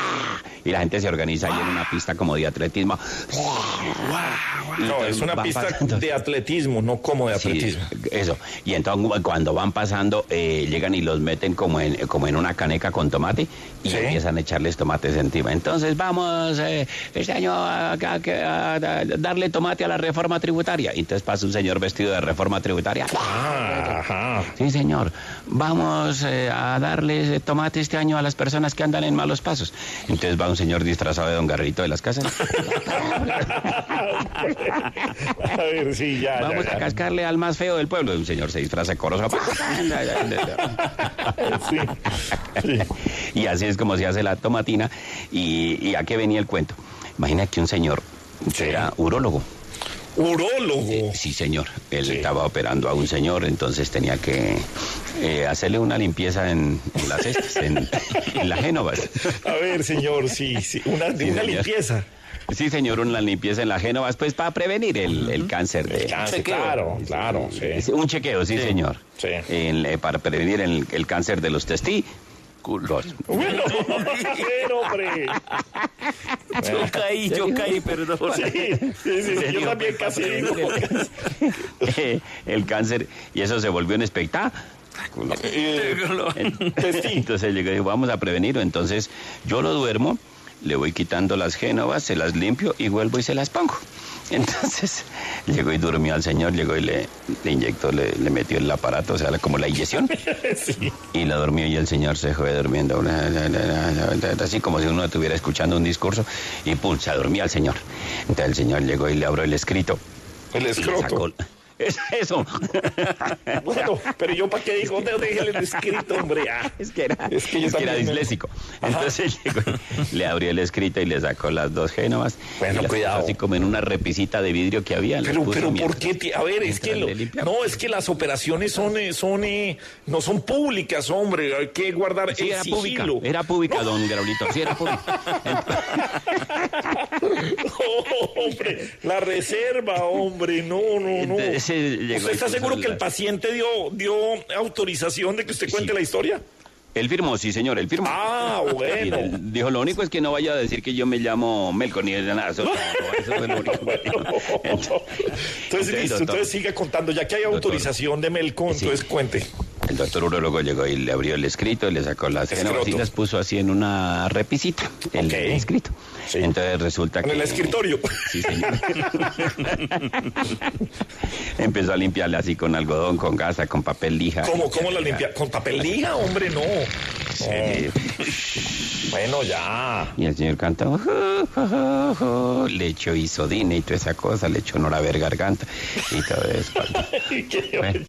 y la gente se organiza ahí en una pista como de atletismo. No, es una pista pasando- de atletismo, no como de Sí, atletismo. eso. Y entonces cuando van pasando, eh, llegan y los meten como en, como en una caneca con tomate y empiezan a echarles tomates encima. Entonces vamos eh, este año a, a- a- a darle tomate a la reforma tributaria. Y entonces pasa un señor vestido de reforma tributaria. Sí, señor. Vamos eh, a darle tomate este año a las personas que andan en malos pasos. Entonces va un señor disfrazado de don Garrito de las casas. A ver, sí, ya. Vamos ya, a cascarle al más feo del pueblo. Un señor se disfraza de corozo. Y así es como se hace la tomatina. ¿Y, y a qué venía el cuento? Imagina que un señor era urólogo. ¿Urólogo? sí, señor. Él estaba operando a un señor, entonces tenía que eh, hacerle una limpieza en, en las cestas, en, en la Génovas. A ver, señor, sí, sí. Una, Sí, una señor. limpieza. Sí, señor, una limpieza en la Génovas, pues para prevenir el, el cáncer de... cáncer, claro, claro, sí. Un chequeo, sí, Sí, señor. sí. En- eh, para prevenir el, el cáncer de los testículos. Bueno, a ver, hombre. Yo caí, yo caí, perdón. Sí, sí, sí, sí, yo también casi digo. Eh, el cáncer, y eso se volvió un espectáculo. Entonces llegó y dijo, vamos a prevenirlo. Entonces yo lo duermo, le voy quitando las génovas, se las limpio y vuelvo y se las pongo. Entonces llegó y durmió al señor, llegó y le, le inyectó, le, le metió el aparato, o sea, como la inyección. Y la durmió y el señor se fue durmiendo, así como si uno estuviera escuchando un discurso, y pum, se dormía el señor. Entonces el señor llegó y le abrió el escrito. El escroto. sacó- Es eso. Bueno, pero yo para qué digo, ¿dónde dejé el escrito, hombre? Ah, es que era, es que yo es que era disléxico. Entonces llegó le abrió el escrito y le sacó las dos génovas. Bueno, cuidado. Así como en una repisita de vidrio que había. Pero, pero ¿por qué? A ver, es que lo- no, es que las operaciones son, eh, son, eh, no son públicas, hombre. Hay que guardar Sí, el era pública, era pública, don Graulito, sí era pública. hombre, la reserva, hombre, no, no, no. Entonces, llegó ¿Usted está seguro que el paciente dio, dio autorización de que usted cuente la historia? Él firmó, sí, señor, él firmó. Ah, bueno. Él dijo, lo único es que no vaya a decir que yo me llamo Melco ni de nada. Eso, eso fue lo único. Entonces, listo, entonces siga contando. Ya que hay autorización de Melco, entonces cuente. El doctor urologo llegó y le abrió el escrito y le sacó las y las puso así en una repisita, el, el escrito. Entonces resulta En que... el escritorio. Sí, señor. Empezó a limpiarle así con algodón, con gasa, con papel lija. ¿Cómo, cómo la limpia? ¿Con papel liga, hombre? No. No. Bueno, ya. Y el señor cantó, le echó isodina y toda esa cosa, le echó ver garganta y todo eso. Bueno,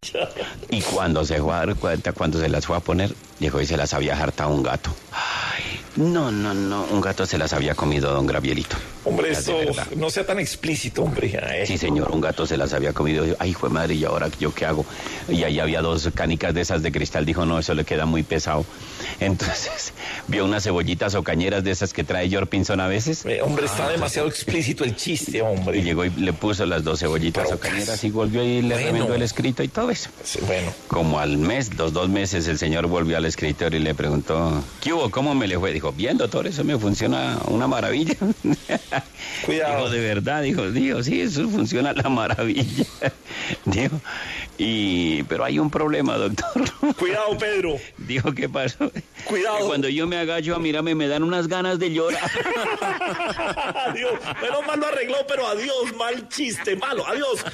y cuando se fue a dar cuando se las fue a poner, llegó y se las había hartado un gato. Ay, no, no, no, un gato se las había comido don Gravielito. Hombre, verdad. no sea tan explícito, hombre. Ay. Sí, señor, un gato se las había comido. Ay, fue madre, ¿y ahora yo qué hago? Y ahí había dos canicas de esas de cristal. Dijo, no, eso le queda muy pesado. Entonces, vio unas cebollitas o cañeras de esas que trae George Pinson a veces. Eh, hombre, está demasiado explícito el chiste, hombre. Y llegó y le puso las dos cebollitas Pero o cañeras y volvió y le Bueno. remendó el escrito y todo eso. Sí, bueno. Como al mes, los dos meses, el señor volvió al escritorio y le preguntó, ¿qué hubo? ¿Cómo me le fue? Dijo, bien, doctor, eso me funciona una maravilla. Cuidado. Dijo, de verdad, dijo, dijo, sí, eso funciona a la maravilla. Dijo, y, pero hay un problema, doctor. Cuidado, Pedro. Dijo, ¿qué pasó? Cuidado. Que cuando yo me agacho a mirarme me dan unas ganas de llorar. adiós. Menos mal lo arregló, pero adiós, mal chiste, malo. Adiós.